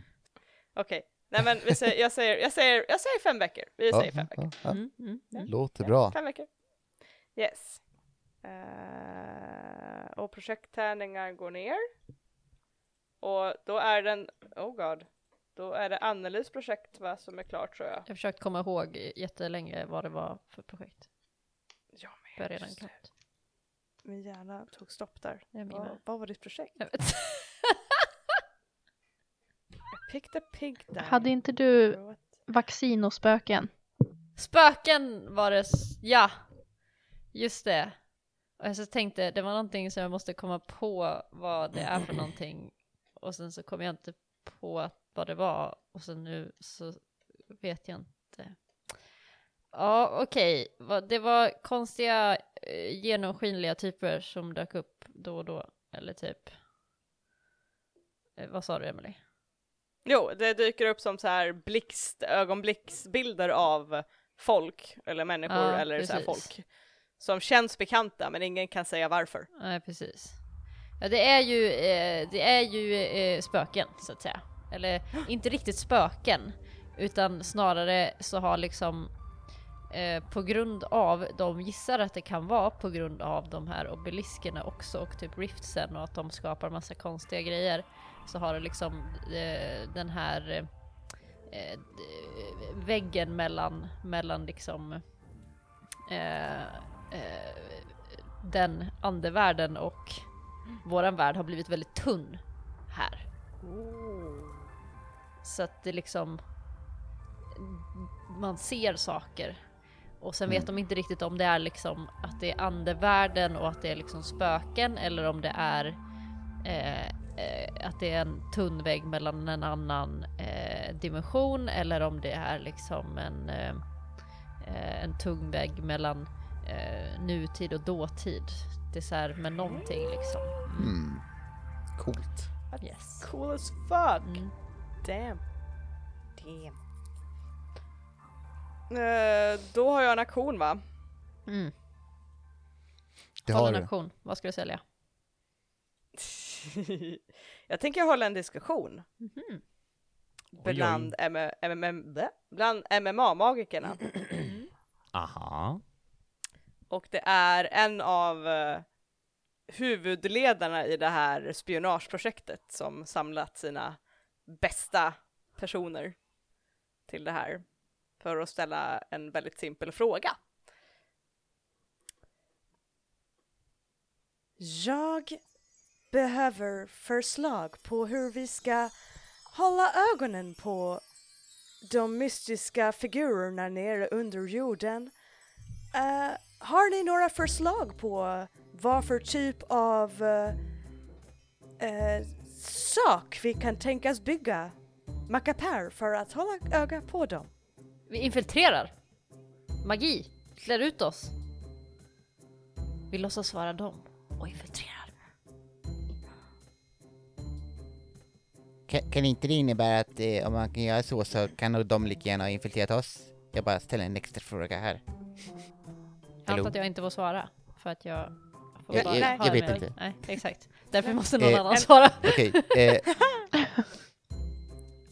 Okej, nej men vi säger, jag, säger, jag, säger, jag säger fem veckor. Vi Ja, säger fem ja, veckor. ja. Mm, mm, mm. Låter Ja, bra. Fem veckor. Yes. Eh, och projekttärningar går ner. Och då är den, oh god, då är det Annelies projekt va, som är klart tror jag. Jag försökt komma ihåg jättelänge vad det var för projekt. Ja, Det är redan klart. Min hjärna tog stopp där. Jag Vad, vad var ditt projekt? Jag vet. Pick the pig down. Hade inte du vaccin och spöken? Spöken var det, ja. Just det. Och jag så tänkte, det var någonting som jag måste komma på vad det är för någonting. Och sen så kom jag inte på vad det var. Och så nu så vet jag inte. Ja, okej. Vad- Det var konstiga eh, genomskinliga typer som dök upp då och då. Eller typ. Eh, vad sa du, Emily? Jo, det dyker upp som så här blixt, ögonblicksbilder av folk eller människor Ja, eller så här precis. folk som känns bekanta men ingen kan säga varför. Nej, precis. Ja, det är ju, eh, det är ju eh, spöken, så att säga. Eller inte riktigt spöken, utan snarare så har liksom eh, på grund av, de gissar att det kan vara på grund av de här obeliskerna också och typ riftsen och att de skapar massa konstiga grejer. Så har det liksom eh, den här eh, väggen mellan, mellan liksom eh, den andevärlden och våran värld har blivit väldigt tunn här. Så att det liksom man ser saker. Och sen vet de inte riktigt om det är liksom att det är andevärlden och att det är liksom spöken eller om det är eh, eh, att det är en tunn vägg mellan en annan eh, dimension eller om det är liksom en eh, eh, en tung vägg mellan eh, nutid och dåtid. Det är så här med någonting liksom. Mm. Coolt. Yes. Cool as fuck! Mm. Damn. Damn. Eh, då har jag en auktion va? Mm. Det Håll har en du. auktion. Vad ska du sälja? jag tänker hålla en diskussion Mhm. bland, M- M- blä? bland MMA-magikerna. Aha. Och det är en av eh, huvudledarna i det här spionageprojektet som samlat sina bästa personer till det här för att ställa en väldigt simpel fråga. Jag behöver förslag på hur vi ska hålla ögonen på de mystiska figurerna nere under jorden. Uh, har ni några förslag på vad för typ av eh, eh, sak vi kan tänkas bygga mackapär för att hålla öga på dem? Vi infiltrerar. Magi. Klär ut oss. Vi låtsas vara dem och infiltrerar. Kan, kan inte det innebära att eh, om man kan göra så så kan nog de lika gärna ha infiltrerat oss? Jag bara ställer en extra fråga här. Allt Hello? att jag inte får svara. För att jag... får Jag- bara jag- jag vet med inte. Nej, exakt. Därför måste någon Eh, annan en- svara. Okej, eh,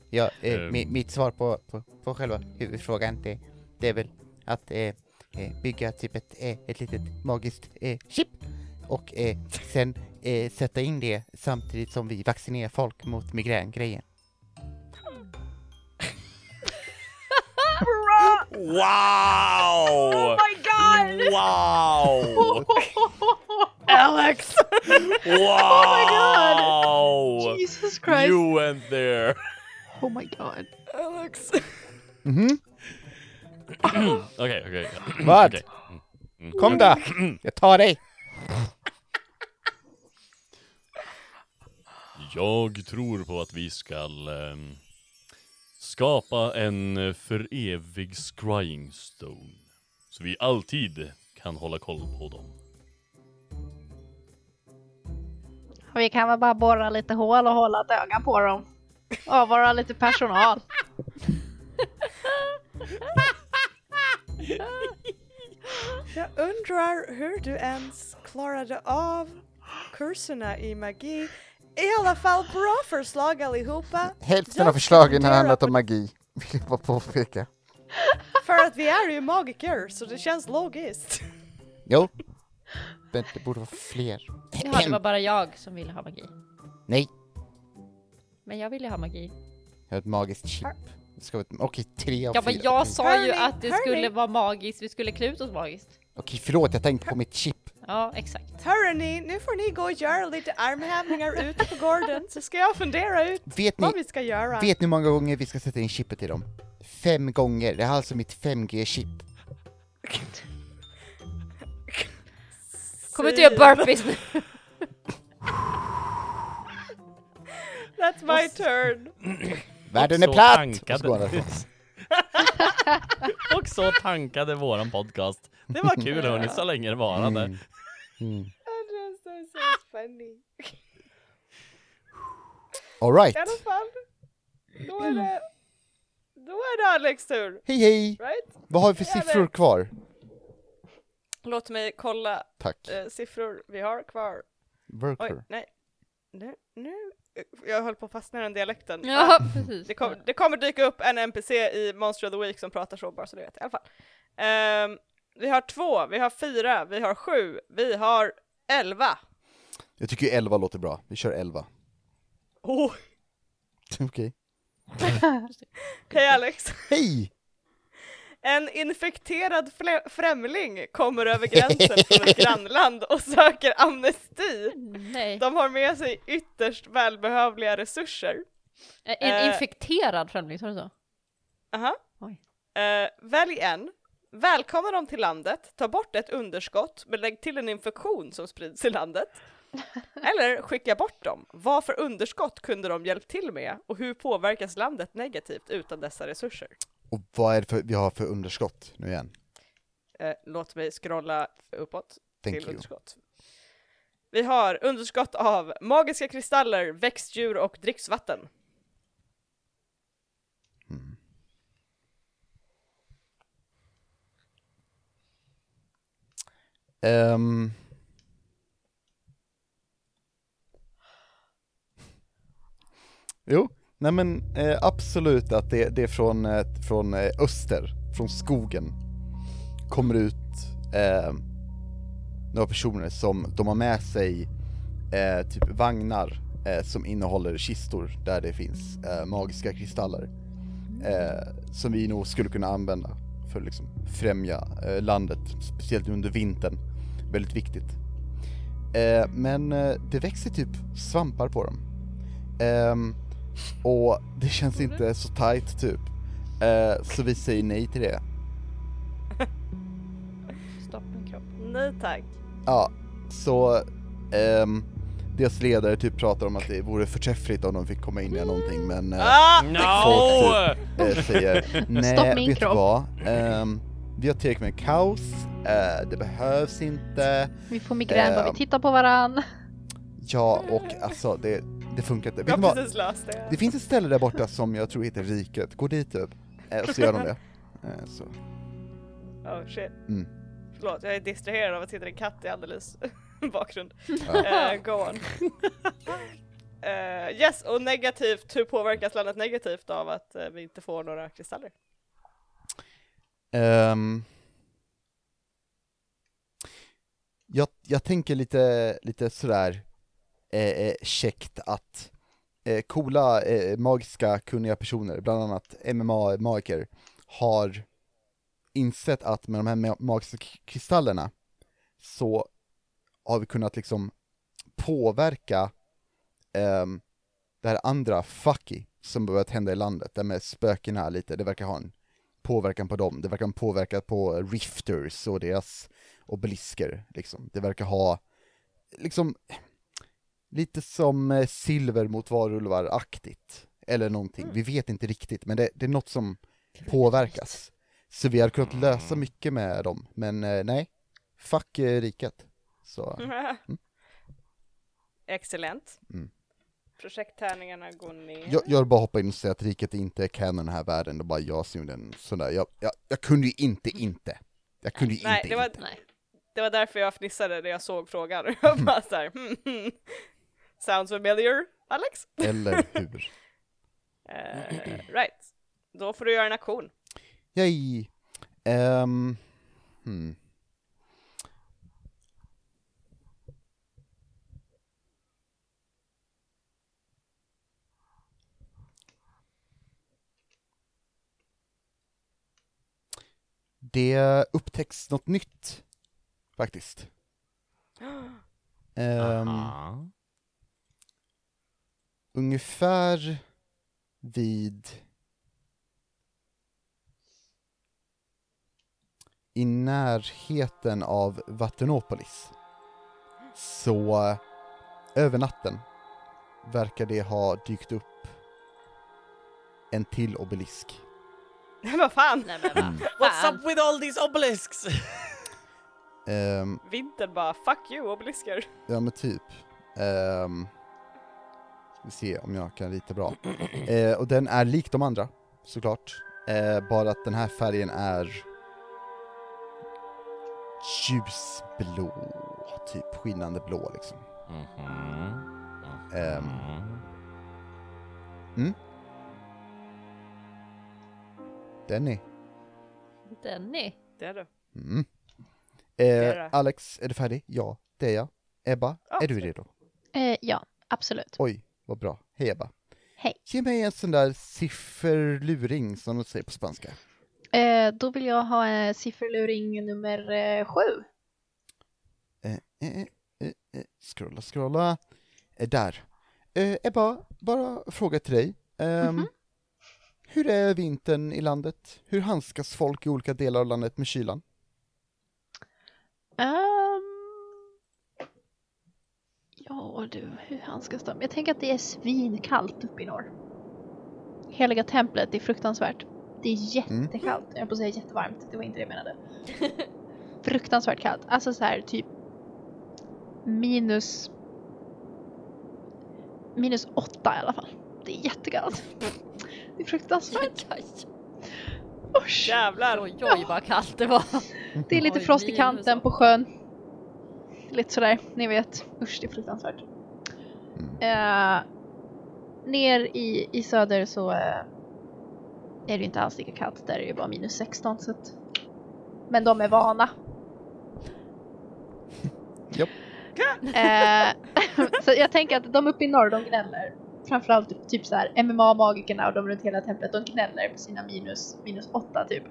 ja, eh, Ehm. mi, mitt svar på, på, på själva huvudfrågan det, det är väl att eh, eh, bygga typ ett, eh, ett litet magiskt eh, chip och eh, sen eh, sätta in det samtidigt som vi vaccinerar folk mot migrängrejen. Wow! Oh my god! Wow! Alex! Wow! Jesus Christ. You went there. Oh my god. Alex! Mhm. Okej, okej. Vad? Okej. Mm. Kom då! Jag tar dig! Jag tror på att vi ska ehm, skapa en eh, för evig scrying stone. Så vi alltid kan hålla koll på dem. Vi kan väl bara borra lite hål och hålla ett öga på dem. Och vara lite personal. Jag undrar hur du ens klarade av kurserna i magi. I alla fall bra förslag allihopa. Hälften Jag av förslagen har handlat om magi, vill jag bara påpeka. För att vi är ju magiker så det känns logiskt. Jo. Men det borde vara fler. Ja, det var bara jag som ville ha magi. Nej, Men jag ville ha magi. jag har ett magiskt chip. Okej, tre av Ja, men fyra. jag Okej. sa ju att det skulle vara magiskt, vi skulle klä ut oss magiskt. Okej, förlåt, jag tänkte på mitt chip. Ja, exakt. Hörrni, nu får ni gå och göra lite armhävningar ute på gården så ska jag fundera ut Vet ni, vad vi ska göra. vet ni hur många gånger vi ska sätta in chippet i dem? Fem gånger, det är alltså mitt 5G-chip. Kom inte göra burpees nu! That's my turn. Världen Och är så platt! tankade- Och så därifrån. Och så tankade våran podcast. Det var kul hörni, så länge det varade. Mm. Mm. Funny. Alright, I alla fall, då är det, då är det Alex tur, hej hej! right? Vad har vi för siffror kvar? Låt mig kolla Tack. eh, siffror vi har kvar. Oj, Worker. nej. Nu, nu, jag höll på att fastna i den dialekten. Ja, precis. Det, kom, det kommer dyka upp en NPC i Monster of the Week som pratar så, bara så du vet i alla fall. Ehm, vi har två, vi har fyra, vi har sju, vi har elva. Jag tycker ju 11 låter bra, vi kör 11. Oh. Okej. Hej Alex! Hej! En infekterad främling kommer över gränsen från ett grannland och söker amnesti. Nej. De har med sig ytterst välbehövliga resurser. En Eh. infekterad främling, sa du så? Aha. Oj. Eh, välj en. Välkomna dem till landet, ta bort ett underskott, men lägg till en infektion som sprids i landet. Eller skicka bort dem. Vad för underskott kunde de hjälpt till med och hur påverkas landet negativt utan dessa resurser? Och vad är det för, vi har för underskott nu igen? Eh, låt mig scrolla uppåt Thank till you. underskott. Vi har underskott av magiska kristaller, växtdjur och dricksvatten. Ehm. Jo, nej men eh, absolut att det, det är från, eh, från eh, öster, från skogen, kommer ut eh, några personer som de har med sig eh, typ vagnar eh, som innehåller kistor där det finns eh, magiska kristaller eh, som vi nog skulle kunna använda för att liksom främja eh, landet, speciellt under vintern. Väldigt viktigt. Eh, men eh, det växer typ svampar på dem. Ehm, och det känns inte så tight typ. Eh, så vi säger nej till det. Stopp min kropp. Nej tack. Ja, så ehm, deras ledare typ pratar om att det vore förträffligt om de fick komma in i någonting men eh, Ah! No! eh, säger nej, Stopp min vet du kropp." vad? Ehm, vi har tillräckligt med kaos, eh, det behövs inte, Vi får migrän bara Eh. vi tittar på varann. ja och alltså det, det funkar inte. Jag har precis löst det. Det finns ett ställe där borta som jag tror heter Riket, gå dit typ, eh, och så gör de det. Eh, så. Oh shit. Mm. Förlåt, jag är distraherad av att sitta en katt i alldeles bakgrund. Ja. Eh, go on. Eh, yes, och negativt, hur påverkas landet negativt av att eh, vi inte får några kristaller? Um, jag, jag tänker lite, lite sådär eh, eh, käckt att eh, coola, eh, magiska, kunniga personer, bland annat MMA-magiker, har insett att med de här magiska kristallerna så har vi kunnat liksom påverka ehm, det här andra fucky som börjat hända i landet, det med spökena lite, det verkar ha en påverkan på dem, det verkar påverkan på rifters och deras obelisker liksom. Det verkar ha, liksom, lite som eh, silver mot varulvar-aktigt, eller någonting, vi vet inte riktigt, men det, det är något som påverkas. Så vi hade kunnat lösa mycket med dem, men eh, nej, fuck eh, riket. Så, Excellent. Mm. Projekttärningarna går ner. jag, jag vill bara hoppa in och säga att riket inte är canon i den här världen, det är bara jag som gjorde en sån där, jag, jag, jag kunde ju inte inte. Jag kunde ju Nej, inte det var- inte. Nej. Det var därför jag fnissade när jag såg frågan. Jag bara såhär, hmm, hmm. Sounds familiar, Alex? Eller hur? Eh, right. Då får du göra en aktion. Yay! Ehm, hmm. Det upptäcks något nytt, faktiskt. Aha. ungefär vid i närheten av Vattenopolis. Så över natten verkar det ha dykt upp en till obelisk. Nej vad fan! Nej men Mm. vad What's up with all these obelisks? Ehm, Vintern bara, fuck you obelisker. ja men typ. Um, ska vi se om jag kan rita bra. Eh, och den är lik de andra, såklart. Eh, bara att den här färgen är ljusblå, typ skinnande blå liksom. Mhm. Ehm. Mhm. Denny. Denny. Det är du. Mm. Eh, Alex, är du färdig? Ja, det är jag. Ebba, Ja, är du redo? Eh, ja, absolut. Oj, vad bra. Hej Ebba. Hej. Ge mig en sån där sifferluring som de säger på spanska. Eh, då vill jag ha eh, sifferluring nummer eh, sju. Eh, eh, eh, scrolla, scrolla. Eh, där. Eh, Ebba, bara fråga till dig. Ehm, Mhm. Hur är vintern i landet? Hur handskas folk i olika delar av landet med kylan? Ehm, ja du, hur handskas de? Jag tänker att det är svinkallt uppe i norr. Heliga templet är fruktansvärt. Det är jättekallt. Jag höll på att säga jättevarmt, det var inte det jag menade. fruktansvärt kallt. Alltså så här typ minus minus åtta i alla fall. Det är jättekallt. Det är fruktansvärt. Usch. Jävlar! Oj oj vad kallt det var. Det är lite Oj, frost i kanten på sjön. Lite sådär, ni vet. Usch, det är fruktansvärt. Eh, ner i, i söder så eh, är det inte alls lika kallt. Där är det bara minus 16 så att... Men de är vana. Japp. Eh, så jag tänker att de uppe i norr, de gnäller. Framförallt typ så här MMA-magikerna och de runt hela templet, de gnäller på sina minus, minus 8 typ.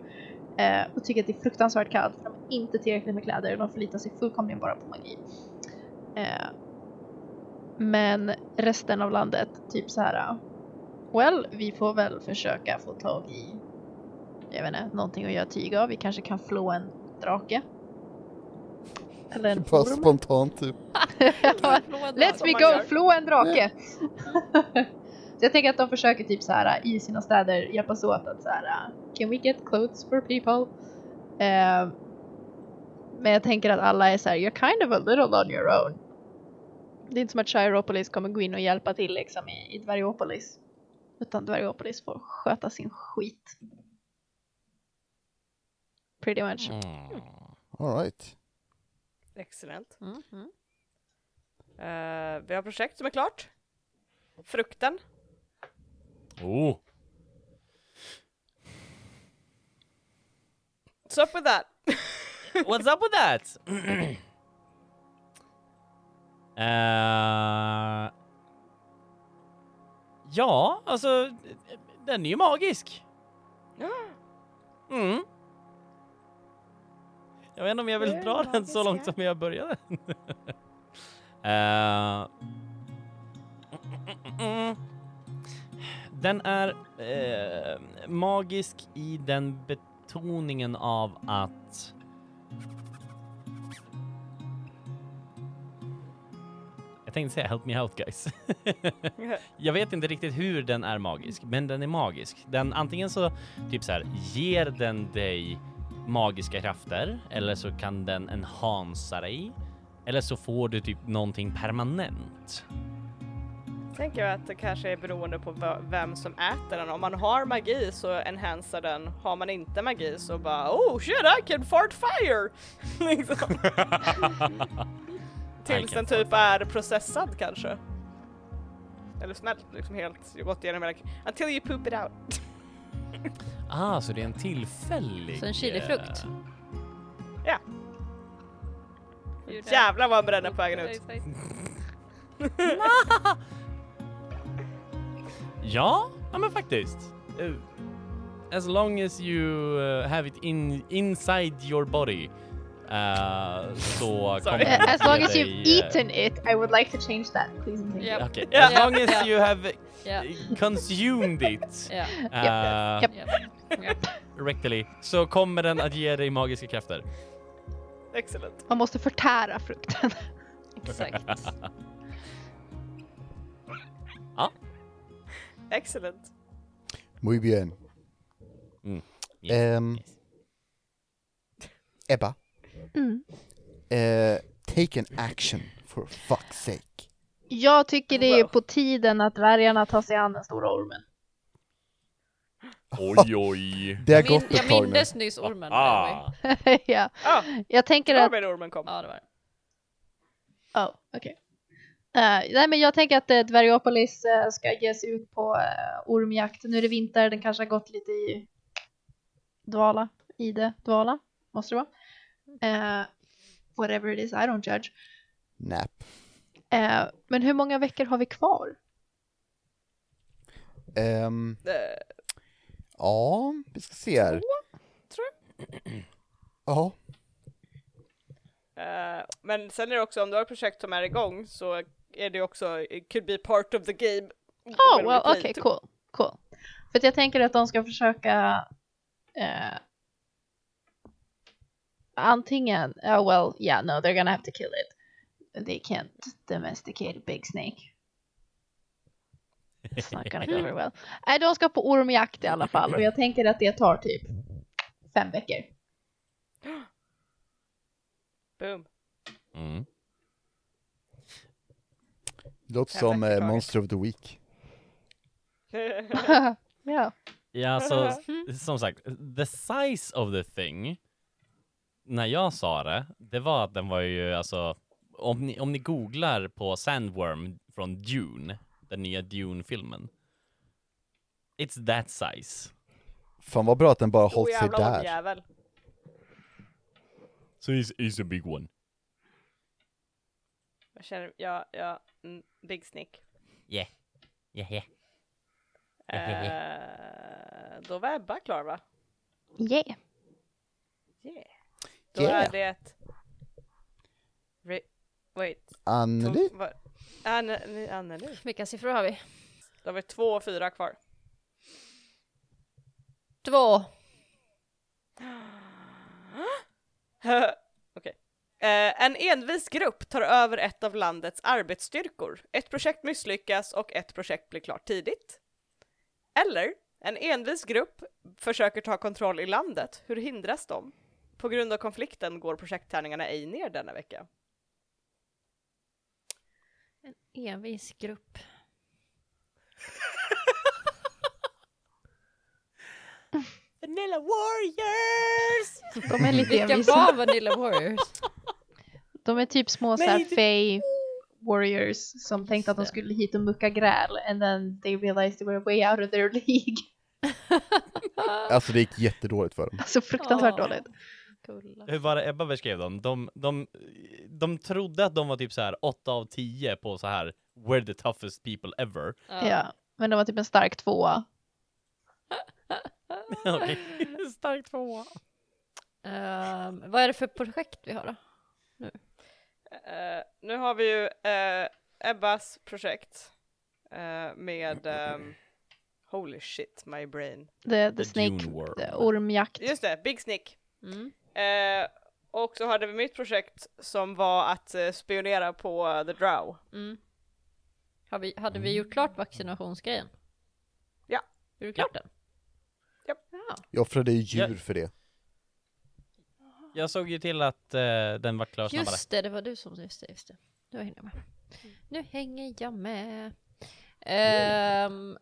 Eh, och tycker att det är fruktansvärt kallt för de har inte tillräckligt med kläder och de förlitar sig fullkomligen bara på magi. Eh, men resten av landet, typ så här. Well, vi får väl försöka få tag i, jag vet inte, någonting att göra tyg av. Vi kanske kan flå en drake. Eller en Bara orm. spontant typ. We man go, flå en drake! så jag tänker att de försöker typ så här i sina städer hjälpas åt att så här can we get clothes for people? Eh, men jag tänker att alla är så här, you're kind of a little on your own. Det är inte som att Chiropolis kommer gå in och hjälpa till liksom i, i Dvärgopolis. Utan Dvärgopolis får sköta sin skit. Pretty much. Mm. Alright. Excellent. Mm, mm. Eh, vi har projekt som är klart. Frukten. Oh. What's up with that? What's up with that? Eh, ja, alltså den är ju magisk. Mm. Jag vet inte om jag vill dra den så långt som jag började. Eh, den är eh, magisk i den betoningen av att Jag tänkte säga help me out guys. jag vet inte riktigt hur den är magisk, men den är magisk. Den antingen så typ så här ger den dig magiska krafter eller så kan den enhansa dig eller så får du typ någonting permanent. Tänker jag att det kanske är beroende på vem som äter den. Om man har magi så enhansar den. Har man inte magi så bara oh shit I can fart fire! liksom. Tills den typ är processad kanske. Eller smält liksom helt, gått igenom hela... Until you poop it out. Ah, så det är en tillfällig... Så en chilifrukt? Eh, Jävlar vad han bränner på vägen ut. Ja, ja men faktiskt. Eh, As long as you eh, have it in inside your body eh, så Sorry. kommer Uh, det as long as you've eh, eaten it, I would like to change that, please. Yep. Okej, Ja. as long as you have consumed it eh, Japp. Japp. rectally så kommer den att ge dig magiska krafter. Excellent. Man måste förtära frukten. Exakt. Excellent. Muy bien. Yes, Ehm. yes. Ebba, Mm. eh, take an action for fuck's sake. Jag tycker det är på tiden att dvärgarna tar sig an den stora ormen. Oj, oj. Det har gått ett jag tag nu. mindes nyss ormen. Ah. ja. Ah, Jag tänker att... med ormen kom. Ja, det var det. Oh, okej. Eh, nej men jag tänker att uh, Dvärgopolis eh, ska ge sig ut på uh, ormjakt. Nu är det vinter, den kanske har gått lite i dvala. I det, dvala. Måste det vara. Eh, whatever it is, I don't judge. Nap. Eh, men hur många veckor har vi kvar? Ehm, Eh, ja, vi ska se här. tror Ja, Eh, men sen är det också om du har ett projekt som är igång så är det också, it could be part of the game. Oh, well, okej, it. cool, cool. För att jag tänker att de ska försöka eh, antingen, oh well, yeah, no, they're gonna have to kill it. They can't domesticate a big snake. It's not gonna go very well. Nej, de ska på ormjakt i alla fall och jag tänker att det tar typ fem veckor. Boom. Mm. låter som eh. Monster of the Week. ja. Ja, så som sagt, the size of the thing, när jag sa det, det var att den var ju alltså, om ni, om ni googlar på Sandworm från Dune, den nya Dune-filmen, it's that size. Fan vad bra att den bara Åh hållit sig där. jävel. So it's, it's a big one. Jag känner, ja, ja, mm, big snick. Yeah, yeah, yeah. Eh, då var Ebba klar va? Yeah. Yeah. Då Yeah. är det. Re- wait. Anneli? Anne- Anneli. Vilka siffror har vi? Då har vi två och fyra kvar. Två. Okej. Eh, en envis grupp tar över ett av landets arbetsstyrkor. Ett projekt misslyckas och ett projekt blir klart tidigt. Eller, en envis grupp försöker ta kontroll i landet. Hur hindras de? På grund av konflikten går projekttärningarna ej ner denna vecka. Envis grupp. Vanilla Warriors! De är lite Vilka envisa. var Vanilla Warriors? De är typ små såhär det- fey warriors som tänkte att de skulle hit och mucka gräl and then they realized they were way out of their League. Alltså det gick jättedåligt för dem. Alltså fruktansvärt Åh. dåligt. Kulla. Hur var det Ebba beskrev dem? De, de, de trodde att de var typ så här 8 av 10 på så här we're the toughest people ever. Ja. men de var typ en stark tvåa. Okej, starkt tvåa. Ehm, vad är det för projekt vi har då? Eh, nu har vi ju eh, Ebbas projekt eh, med ehm, Holy shit, my brain. The, the The Snake, ormjakt. Just det, Big Snick. Mm. Eh, och så hade vi mitt projekt som var att eh, spionera på eh, The Drow. Mm. Har vi, hade vi gjort klart vaccinationsgrejen? Ja. Gjorde du klart den? Japp. Ja. Jag offrade ju djur Ja. för det. Jag såg ju till att eh, den var klar snabbare. Just det, det var du som, just det, just det. Nu hänger jag med. Nu hänger jag med. Ehm,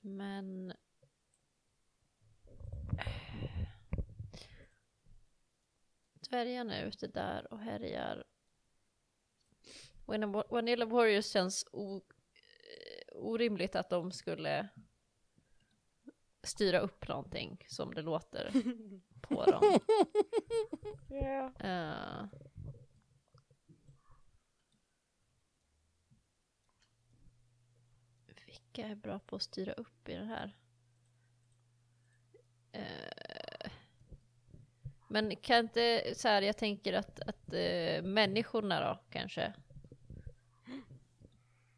men... Dvärgarna är ute där och härjar. Vanilla- Vanilla Warriors känns o, eh, orimligt att de skulle styra upp någonting som det låter på dem. Eh. vilka är bra på att styra upp i det här? Eh. Men kan inte, så här, jag tänker att, att eh, människorna då kanske?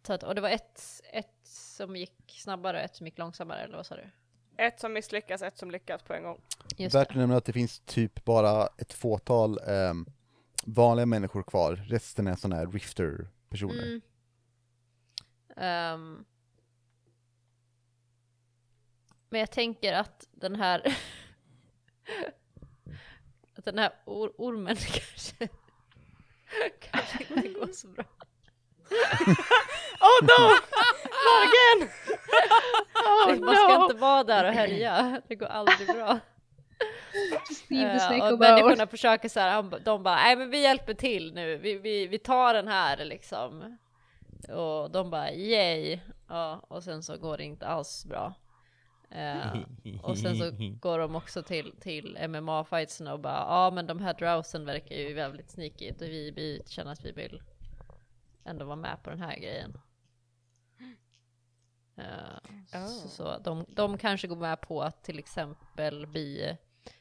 Så att, och det var ett, ett som gick snabbare och ett som gick långsammare, eller vad sa du? Ett som misslyckas, ett som lyckas på en gång. Just Värt att nämna att det finns typ bara ett fåtal ehm, vanliga människor kvar, resten är sådana här rifter-personer. Mm. Ehm. men jag tänker att den här att den här or ormen kanske kanske inte går så bra. Oh no! Not again! Man ska inte vara där och härja, det går aldrig bra. Snake och människorna försöker så här, de bara, nej men vi hjälper till nu, vi, vi, vi tar den här liksom. Och de bara, yay! Ja, och sen så går det inte alls bra. Eh, och sen så går de också till, till MMA-fightsen och bara, ja men de här drowsen verkar ju jävligt sneaky, och vi, vi känner att vi vill ändå vara med på den här grejen. Eh, Oh. så, så de, de kanske går med på att till exempel bli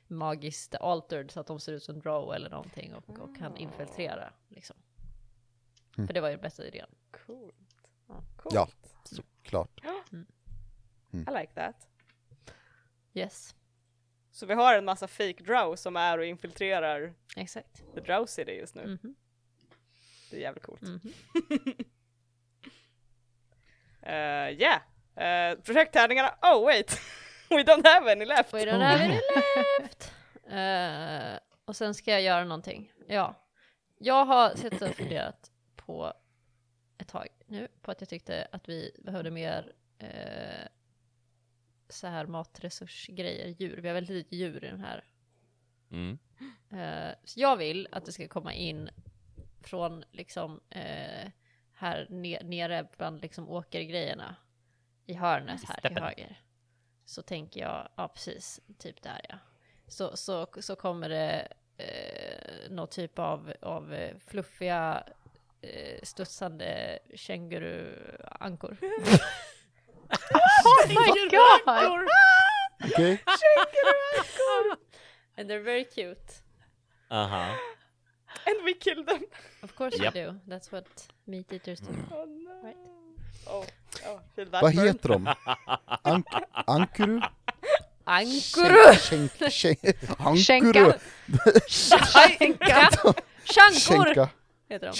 magiskt altered så att de ser ut som drow eller någonting och, och kan infiltrera liksom. Mm. För det var ju bästa idén. Coolt. Ja. Coolt. Ja, såklart. I like that. Yes, Så vi har en massa fake drow som är och infiltrerar exakt. the drow city just nu. Mhm, Det är jävligt coolt. mhm. Uh, yeah. Uh, projekttärningarna, oh wait! We don't have any left! We don't have any left! Eh, och sen ska jag göra någonting. Ja. Jag har suttit och funderat på ett tag nu på att jag tyckte att vi behövde mer eh, så här matresursgrejer, djur. Vi har väldigt lite djur i den här. Mm. Eh, så jag vill att det ska komma in från liksom eh, här ne- nere bland liksom åkergrejerna i hörnet här till Steppen. höger. Så tänker jag, ja precis, typ där ja. Så, så, så kommer det eh, någon typ av, av fluffiga eh, studsande känguru-ankor. Oh my god! Okej? And they're very cute. Aha. And we killed them! Of course Japp. you do. That's what meat eaters do. Oh no! Right. Oh, oh, Vad burn. heter de? Ank ankuru? Ankuru! Skänk, skänk, ankuru? Skänka. Skänka! Heter de.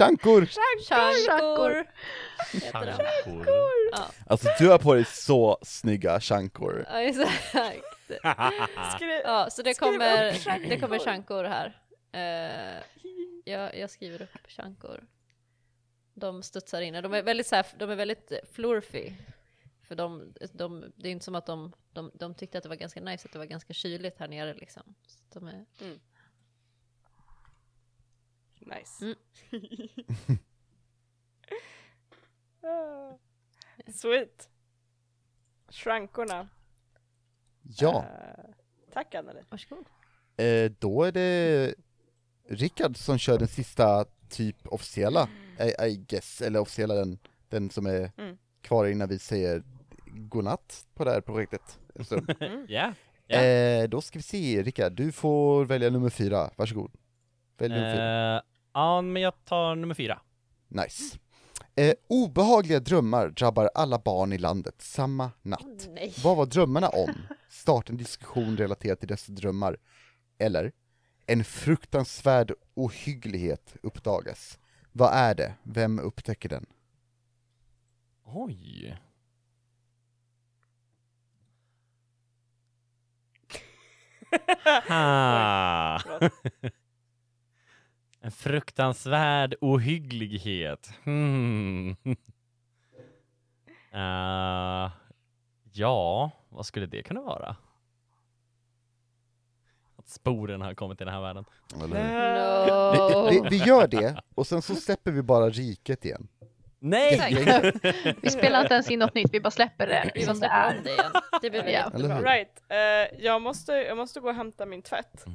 Heter de. Chankor. Alltså du har på dig så snygga shankor. Ja, exakt. Skriv, Ja, så det kommer, det kommer shankor här. Eh, jag, jag skriver upp shankor. De studsar in. De är väldigt, så här, de är väldigt flurfy. För de, de, det är inte som att de, de, de tyckte att det var ganska nice att det var ganska kyligt här nere liksom. Så de är, Nice. Mm. Ah, Sweet. Shrankorna. Ja, Eh, tack Anneli. varsågod. eh, då är det Rickard som kör den sista typ officiella, I, I guess, eller officiella den, den som är Mm. kvar innan vi säger godnatt på det här projektet en stund. Ja. Ja. Eh, då ska vi se, Rickard, du får välja nummer fyra, varsågod. Välj nummer fyra. Ja, men jag tar nummer fyra. Nice. Eh, obehagliga drömmar drabbar alla barn i landet samma natt. Nej. Vad var drömmarna om? Starta en diskussion relaterat till dessa drömmar. Eller, en fruktansvärd ohygglighet uppdagas. Vad är det? Vem upptäcker den? Oj. ha. En fruktansvärd ohygglighet. Hmm. Eh, ja, vad skulle det kunna vara? Att sporen har kommit till den här världen. Eller? Vi, No. vi, vi gör det, och sen så släpper vi bara riket igen. Nej! Vi spelar inte ens in något nytt, vi bara släpper det Vi som måste det är. det igen. Det blir Ja. Jättebra. Right, eh, jag, måste, jag måste gå och hämta min tvätt.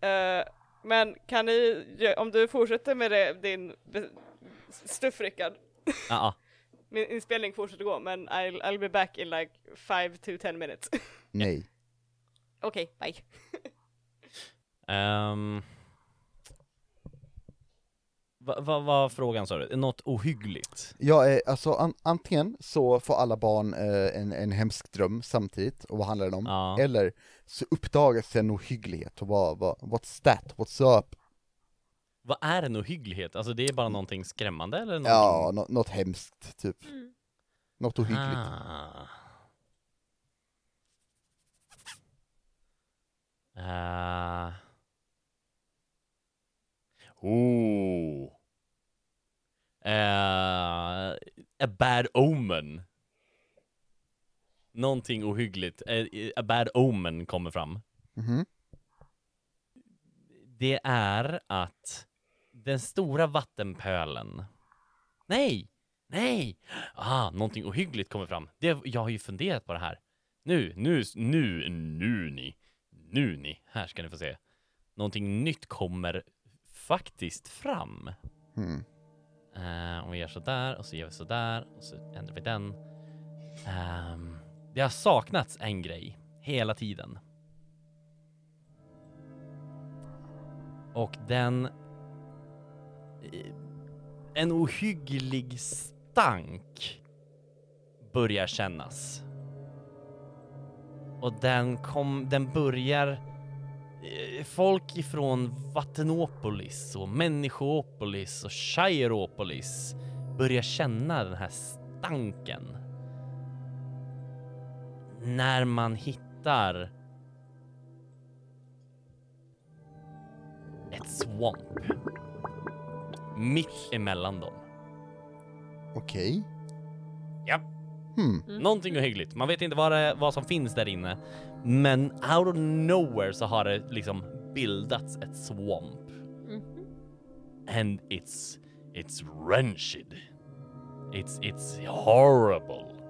Eh, men kan ni, om du fortsätter med det, din stuff Rickard, Ja, ja. min inspelning fortsätter gå men I'll, I'll be back in like 5 to 10 minutes. Nej. Okej, bye. Ehm. Vad vad var frågan sa du? Något ohyggligt? Ja, eh, alltså an, antingen så får alla barn eh, en, en hemsk dröm samtidigt, och vad handlar den om? Ja. Eller så uppdagas en ohygglighet, och vad, vad, what's that, what's up? Vad är en ohygglighet? Alltså det är bara någonting skrämmande eller någonting? Ja, nå- något hemskt, typ. Mm. Något ohyggligt. Ah. Uh. Oh. Eh, a bad omen. Någonting ohyggligt. Eh, a bad omen kommer fram. Mhm. Det är att den stora vattenpölen Nej! Nej! Ah, någonting ohyggligt kommer fram. Det, jag har ju funderat på det här. Nu, nu, nu, nu ni. Nu ni. Här ska ni få se. Någonting nytt kommer faktiskt fram. Mm. Uh, om vi gör sådär och så gör vi sådär och så ändrar vi den. Ehm, det har saknats en grej hela tiden. Och den... Eh, en ohygglig stank börjar kännas. Och den kom, den börjar... Eh, folk ifrån Vattenopolis och Människoopolis och Shireopolis börjar känna den här stanken. När man hittar ett swamp mitt emellan dem. Okej. Ja. Hmm. Någonting ohyggligt. Man vet inte vad, det, vad som finns där inne. Men out of nowhere så har det liksom bildats ett swamp. Mhm. And it's, it's wrenched. It's, it's horrible.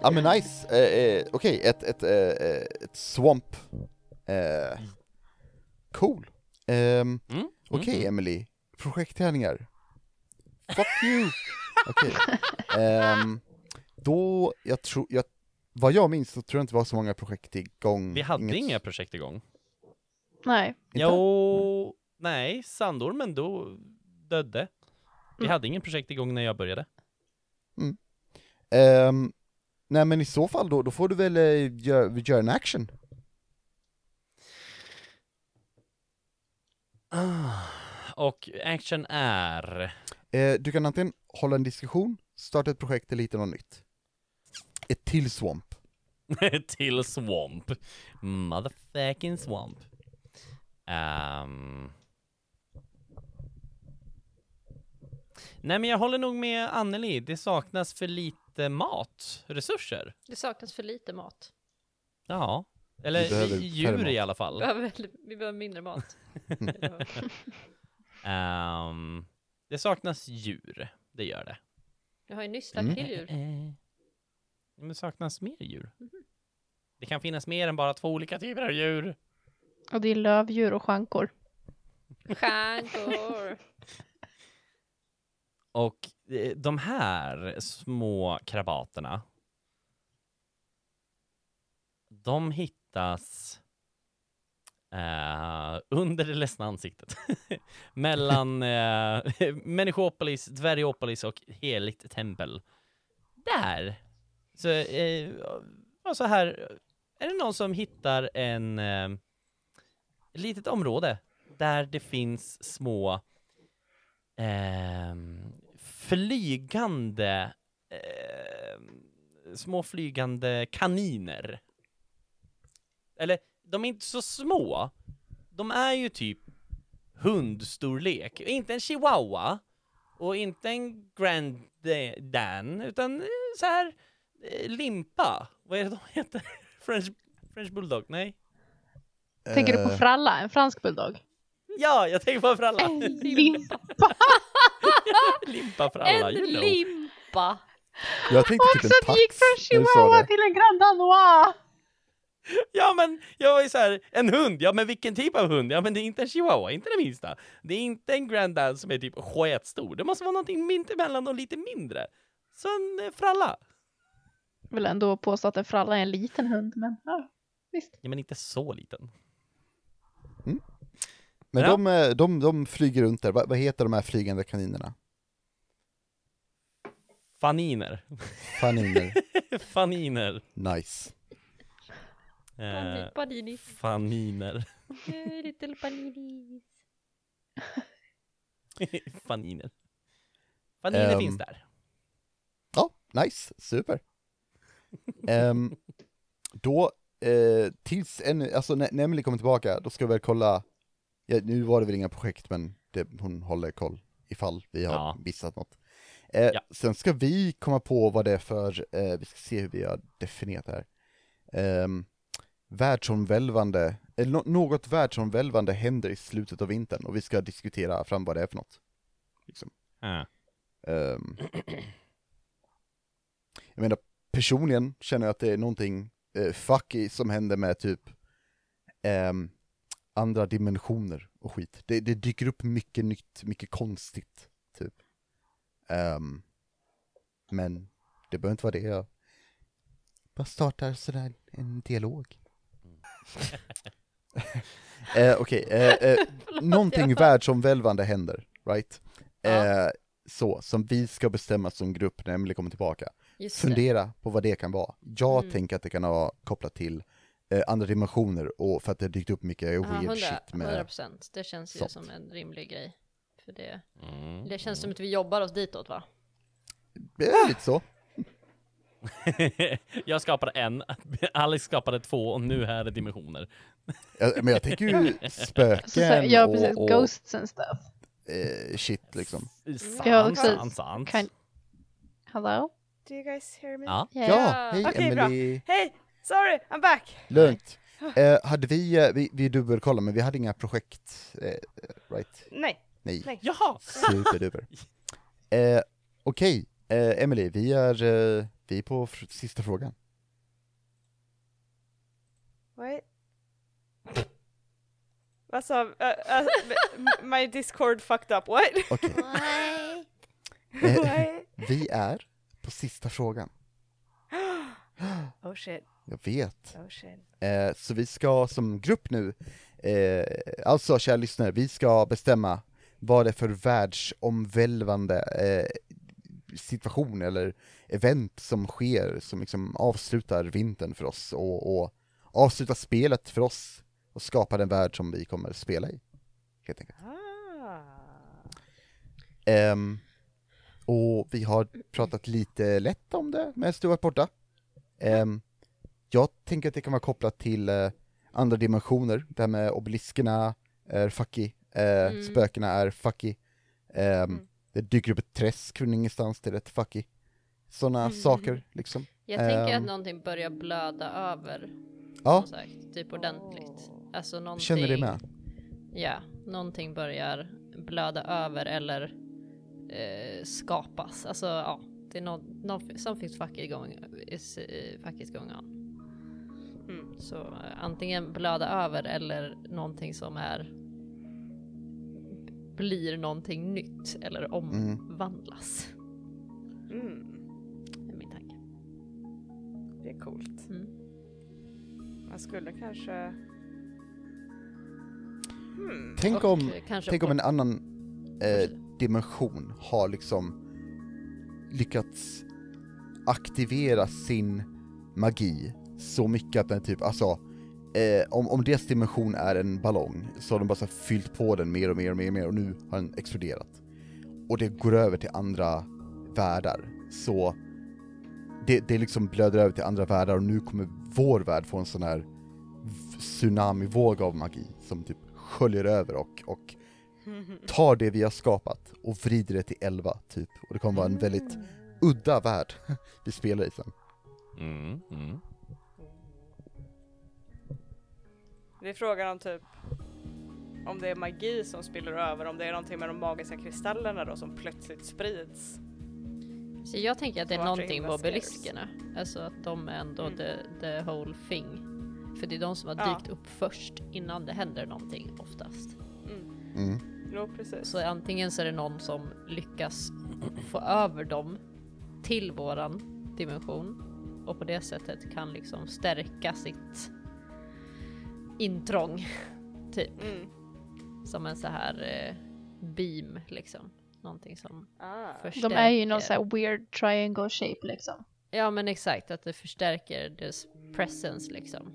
Ja men nice, eh, eh, okej, ett, ett, eh, eh, ett swamp. Eh, cool. Ehm, Mm? okej Mm. Emily, projektträningar. Fuck you! Okej. Ehm, då, jag tror, jag, vad jag minns så tror jag inte det var så många projekt igång. Vi hade Inget- inga projekt igång. Nej. Inte? Jo, nej, sandormen då dödde. Vi Mm. hade ingen projekt igång när jag började. Ehm, nej men i så fall då, då får du väl eh, göra gör en action. Ah, Och action är... Eh, du kan antingen hålla en diskussion, starta ett projekt eller hitta något nytt. Ett till swamp. till swamp. Motherfucking swamp. Ehm. Nej men jag håller nog med Anneli, det saknas för lite matresurser. Det saknas för lite mat. Ja, eller Vi behöver djur i alla Vi fall. behöver, väldigt- vi behöver mindre mat. Ehm, det saknas djur, det gör det. Jag har ju nyss lagt Mm. till djur. Eh, Men det saknas mer djur. Det kan finnas mer än bara två olika typer av djur. Och det är lövdjur och schankor. Stjärnkor. Och eh, de här små krabaterna, de hittas Uh, under det ledsna ansiktet. Mellan uh, Människopolis, Dvärgopolis och Heligt tempel. Där! Så, uh, och så här, är det någon som hittar en uh, ett litet område där det finns små flygande ehm, små flygande kaniner. Eller, de är inte så små. De är ju typ hundstorlek. Inte en chihuahua och inte en grand Da- dan, utan eh, så här eh, limpa. Vad är det de heter? French, French bulldog? Nej? Tänker du på Eh, Fralla, en fransk bulldog? Ja, jag tänker på för alla. Limpa! limpa för alla, En you know. limpa! Jag tänkte typ Och en tax. gick från chihuahua till en grand danois! Ja men, jag var ju såhär, en hund, ja men vilken typ av hund? Ja men det är inte en chihuahua, inte det minsta. Det är inte en grand dane som är typ sketstor, det måste vara någonting mitt emellan och lite mindre. Så en eh, fralla. Jag vill ändå påstå att en fralla är en liten hund, men ja, visst. Ja men inte så liten. Men Ja. de, eh, de, de flyger runt där, vad, vad heter de här flygande kaninerna? Faniner. Faniner. Faniner. Nice. Eh, Panini. faniner. Little paninis. faniner. Faniner Ehm, finns där. Ja, nice, super. Ehm, då, eh, tills en, alltså när när Emily kommer tillbaka, då ska vi väl kolla, ja, nu var det väl inga projekt men det, hon håller koll ifall vi har Ja. missat något. Eh, Ja. Sen ska vi komma på vad det är för, eh, vi ska se hur vi har definierat det här. Um, världsomvälvande, eller nå- något världsomvälvande händer i slutet av vintern och vi ska diskutera fram vad det är för något. Liksom. Ja. Ehm, jag menar, personligen känner jag att det är någonting uh, fucky som händer med typ ehm, andra dimensioner och skit. Det, det dyker upp mycket nytt, mycket konstigt, typ. Ehm, men det behöver inte vara det. Jag bara startar sådär en dialog. eh, Okej, eh, eh, någonting världsomvälvande händer, right? Eh, så, som vi ska bestämma som grupp när Emily kommer tillbaka. Just det. Fundera på vad det kan vara. Jag Mm. tänker att det kan vara kopplat till andra dimensioner och för att det har dykt upp mycket Ja, weird 100, shit 100 med... procent. Det känns ju sånt. som en rimlig grej. För det, Mm. det känns som att vi jobbar oss ditåt va? Det är lite så. jag skapade en, Alex skapade två och nu här är dimensioner. Ja, Men jag tänker ju Alltså, så, spöken ja, precis. och, och Ghosts and stuff. eh, shit liksom. Sant, också- sant, sant. Kan... Hello? Do you guys hear me? Ja. Yeah. Ja, hej bra. Emily. Sorry, I'm back! Lugnt. Eh, hade vi, eh, vi, vi dubbelkollade men vi hade inga projekt, eh, right? Nej, Nej. Nej. Jaha! Superduper. Eh, Okej, eh, Emily, vi är, eh, vi är på fr- sista frågan. what? Vad sa, uh, uh, my discord fucked up, what? Why? eh, What? vi är på sista frågan. oh shit, Jag vet. Eh, så vi ska som grupp nu, eh, alltså kära lyssnare, vi ska bestämma vad det är för världsomvälvande eh, situation eller event som sker som liksom avslutar vintern för oss och, och avslutar spelet för oss och skapar den värld som vi kommer spela i. Helt enkelt. Ah. Ehm, och vi har pratat lite lätt om det med Stuart borta. Ehm, jag tänker att det kan vara kopplat till eh, andra dimensioner, det här med obeliskerna är fucky, eh, Mm. spökena är fucky, Ehm, Mm. det dyker upp ett träsk från ingenstans, det är rätt fucky. Sådana Mm. saker liksom. Jag tänker Ehm. att någonting börjar blöda över. Ja, sagt, typ ordentligt. Alltså någonting. känner det med. Ja, någonting börjar blöda över eller eh, skapas. Alltså ja, det är något, no, something's fucking going, is, uh, fucking going on. Mm. Så eh, antingen blöda över eller någonting som är blir någonting nytt eller omvandlas. Mm. är min tanke. Det är coolt. Mm. Man skulle kanske... Hmm. Tänk om, eh, kanske tänk om en annan eh, dimension har liksom lyckats aktivera sin magi så mycket att den typ, alltså eh, om, om deras dimension är en ballong så har de bara så fyllt på den mer och mer och mer och mer och nu har den exploderat. Och det går över till andra världar. Så det, det liksom blöder över till andra världar och nu kommer vår värld få en sån här tsunamivåg av magi som typ sköljer över och, och tar det vi har skapat och vrider det till 11 typ. Och det kommer vara en väldigt udda värld vi spelar i sen. Mm, mm. Det är frågan om typ om det är magi som spiller över, om det är någonting med de magiska kristallerna då som plötsligt sprids. Så jag tänker att det är någonting med obeliskerna. Alltså att de är ändå Mm. the, the whole thing. För det är de som har Ja. dykt upp först innan det händer någonting oftast. Mm. Mm. Jo precis. Så antingen så är det någon som lyckas få över dem till våran dimension och på det sättet kan liksom stärka sitt intrång. Typ Mm. som en så här eh, beam liksom. Någonting som Ah. förstärker. De är ju någon sån här weird triangle shape liksom. Ja men exakt, att det förstärker dess presence liksom.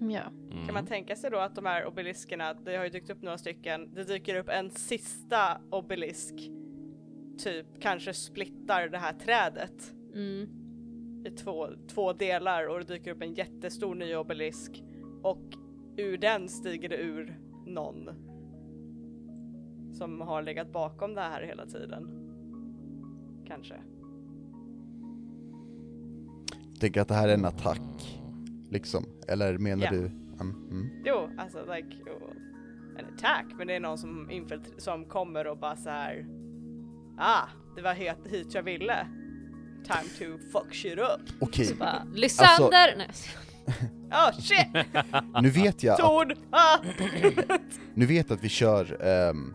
Ja. Kan man tänka sig då att de här obeliskerna, det har ju dykt upp några stycken, det dyker upp en sista obelisk, typ kanske splittar det här trädet Mm. i två, två delar och det dyker upp en jättestor ny obelisk och ur den stiger det ur någon som har legat bakom det här hela tiden. Kanske. Tänker att det här är en attack, liksom. Eller menar Ja. du? Mm, mm. Jo, alltså like en attack, men det är någon som, infiltr- som kommer och bara så här. Ah, det var hit, hit jag ville. Time to fuck shit up. Okej, bara, Lysander! Nej. Oh shit! nu vet jag att, Torn! Ah! nu vet jag att vi kör um,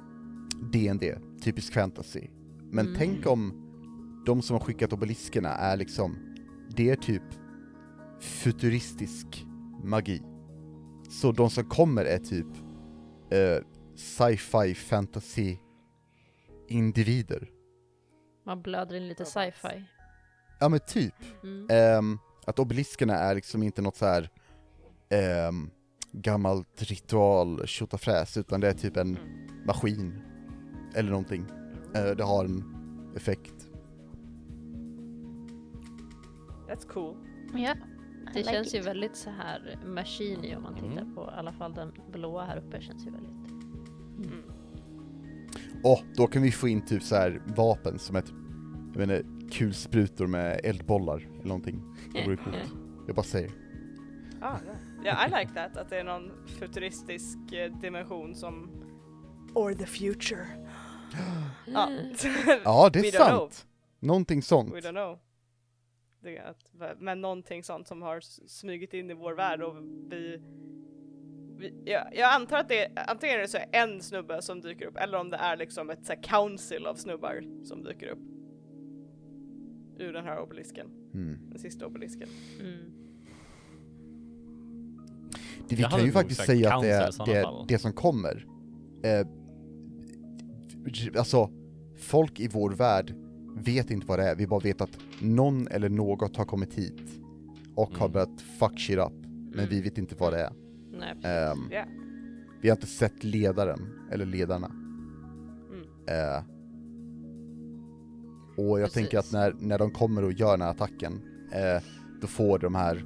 D&D, typisk fantasy. Men Mm. tänk om de som har skickat obeliskerna är liksom, det är typ futuristisk magi. Så de som kommer är typ eh, sci-fi fantasy individer. Man blöder in lite sci-fi. Ja men typ. Mm. Ehm, att obeliskerna är liksom inte något så här ehm, gammalt ritual tjotafräs utan det är typ en maskin eller någonting. Eh, det har en effekt. That's cool. Ja. Det I like känns it. ju väldigt så här machine om man tittar Mm. på i alla fall den blåa här uppe känns ju väldigt. Och då kan vi få in typ så här vapen som är typ, jag inte, kulsprutor med eldbollar eller någonting. Det vore coolt. Jag bara säger. Ah, ja, yeah, I like that, att det är någon futuristisk eh, dimension som... Or the future. ja. Ja, det är know. sant! Någonting sånt. We don't know. Att, men någonting sånt som har smugit in i vår värld och vi... vi jag, jag antar att det är antingen är det så en snubbe som dyker upp eller om det är liksom ett så här council av snubbar som dyker upp. Ur den här obelisken, Mm. den sista obelisken. Mm. Det, vi Jag kan ju faktiskt säga att det är det, det som kommer. Eh, alltså, folk i vår värld vet inte vad det är, vi bara vet att någon eller något har kommit hit och har Mm. börjat fuck shit up, men vi vet inte vad det är. Nej, precis. Ehm, Ja. Vi har inte sett ledaren, eller ledarna. Mm. Eh, och jag Precis. tänker att när, när de kommer och gör den här attacken, eh, då får de här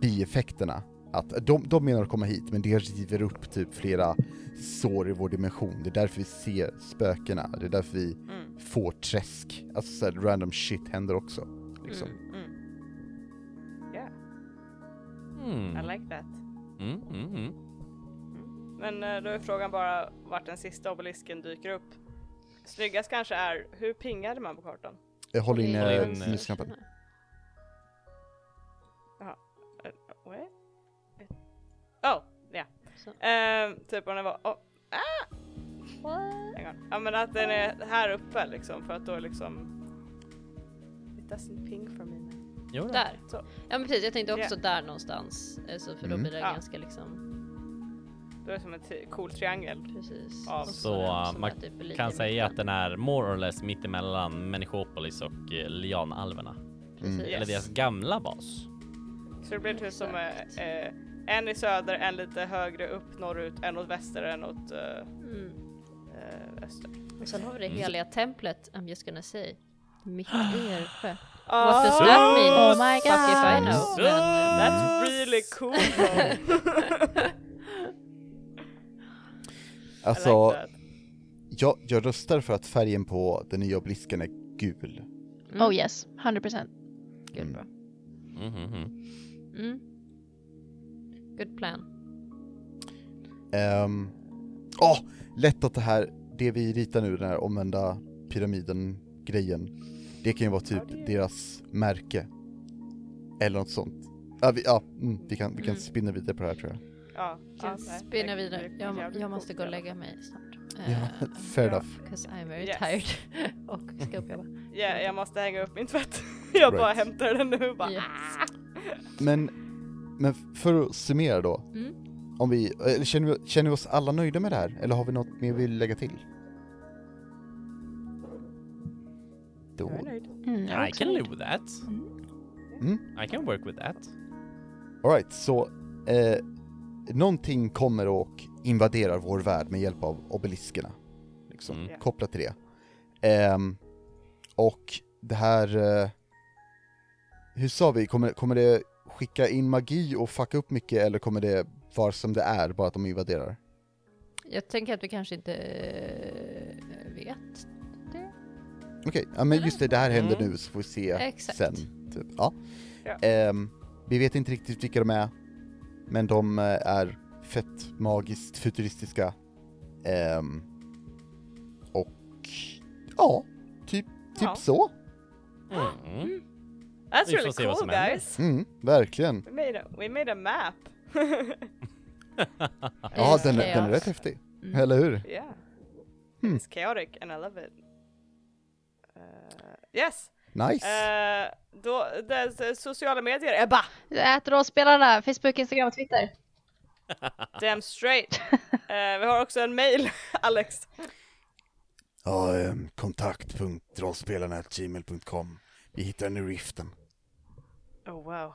bieffekterna. Att de, de menar att komma hit, men det river upp typ flera sår i vår dimension. Det är därför vi ser spökena, det är därför vi Mm. får träsk. Alltså så här, random shit händer också. Liksom. Mm. Mm. Yeah, Mm. I like that. Mm, mm, mm. Men eh, då är frågan bara vart den sista obelisken dyker upp. Snyggast kanske är, hur pingade man på kartan? Jag håller in Håll eh, in, eh, musknappen. Eh, what? Oh, ja. Så. Ehm, typ om den var, oh, ah! Hang on. Ja men att den är här uppe liksom för att då liksom It doesn't ping for me. Jo, då. Där. Så. Ja men precis, jag tänkte också där någonstans. Alltså, för då Mm. blir det Ja. ganska liksom, Det är som en cool triangel. precis. Ja, Och Så uh, som man typ kan säga att den är more or less mittemellan Människopolis och eh, Lianalverna. Precis. Eller deras gamla bas. Så det blir typ som eh, eh, en i söder, en lite högre upp norrut, en åt väster, en åt eh, Mm. eh, öster. Och sen har vi det Mm. heliga templet, I'm just gonna say. Mitt Ah. i Ersjö. What does that mean? Oh my Fuck if I god. know. Eh, That's really cool. Alltså, like jag, jag röstar för att färgen på den nya obelisken är gul. mm, Oh yes, 100%. Gud bra. Mhm. Mm. Good plan. Ehm, Åh, lätt att det här, det vi ritar nu, den här omvända pyramiden-grejen, det kan ju vara typ är- deras märke. Eller något sånt. Ja, vi, ja mm, vi kan, vi kan Mm. spinna vidare på det här tror jag. Ja, ja, Spinna vidare. Jag, jag måste gå och lägga mig snart. Ja, fair enough. Because I'm very Yes. tired. och ska uppjobba. Ja, jag måste hänga upp min tvätt. jag bara Right. hämtar den nu bara. Yes. Men, men för att summera då, Mm. om vi, eller känner, vi, känner vi oss alla nöjda med det här? Eller har vi något mer vi vill lägga till? Då, Jag är nöjd. Mm, I can live with that. mm, I can work with that. alright, så eh, någonting kommer och invaderar vår värld med hjälp av obeliskerna. Liksom, Mm. Kopplat till det. Ehm, och det här, eh, hur sa vi, kommer, kommer det skicka in magi och fucka upp mycket eller kommer det vara som det är, bara att de invaderar? Jag tänker att vi kanske inte eh, vet det. Okej, ja men just det, det här händer Mm. nu så får vi se Exakt. sen. Typ. Ja. Ja. Ehm, vi vet inte riktigt vilka de är, men de eh, är fett magiskt futuristiska. Ehm, och ja, typ, typ Ja. så. Mm. That's Vi får really cool guys. Mm, verkligen. We made a, we made a map. Ja, den, den är rätt häftig. Mm. Eller hur? yeah. Hmm. It's chaotic and I love it. Uh, yes. Nice. Uh, då, det, det, sociala medier, Ebba! Ät rollspelarna, Facebook, Instagram och Twitter. Damn straight. Eh, vi har också en mail, Alex. Ja, um, kontakt.rollspelarna.gmail.com Vi hittar den i riften. Oh wow.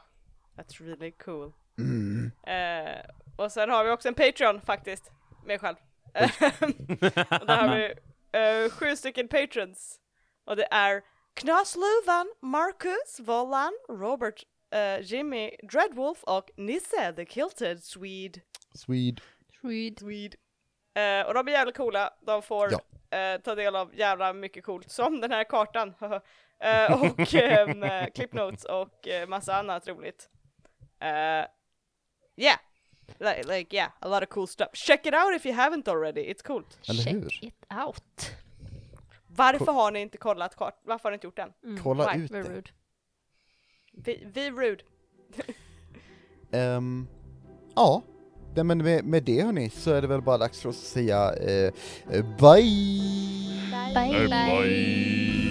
That's really cool. Mm. Eh, och sen har vi också en Patreon faktiskt, mig själv. och där har vi eh, sju stycken patrons. Och det är Knas Luvan, Marcus, Vollan, Robert, eh, Jimmy, Dreadwolf och Nisse the Kilted Swede. Swede. Sweet. Swede. Eh, och de är jävligt coola, de får Ja. eh, ta del av jävla mycket coolt, som den här kartan. och ehm, eh, clipnotes och massa annat roligt. Yeah. Like, like yeah, a lot of cool stuff. Check it out if you haven't already, it's coolt. Check it out. Varför har ni inte kollat kart? Varför har ni inte gjort den? Mm. Kolla Why? ut Very det. rude. Vi, vi rude. Ehm, ja, Nej, men med, med det hörni så är det väl bara dags för oss att säga eh, eh, bye! Bye. Bye.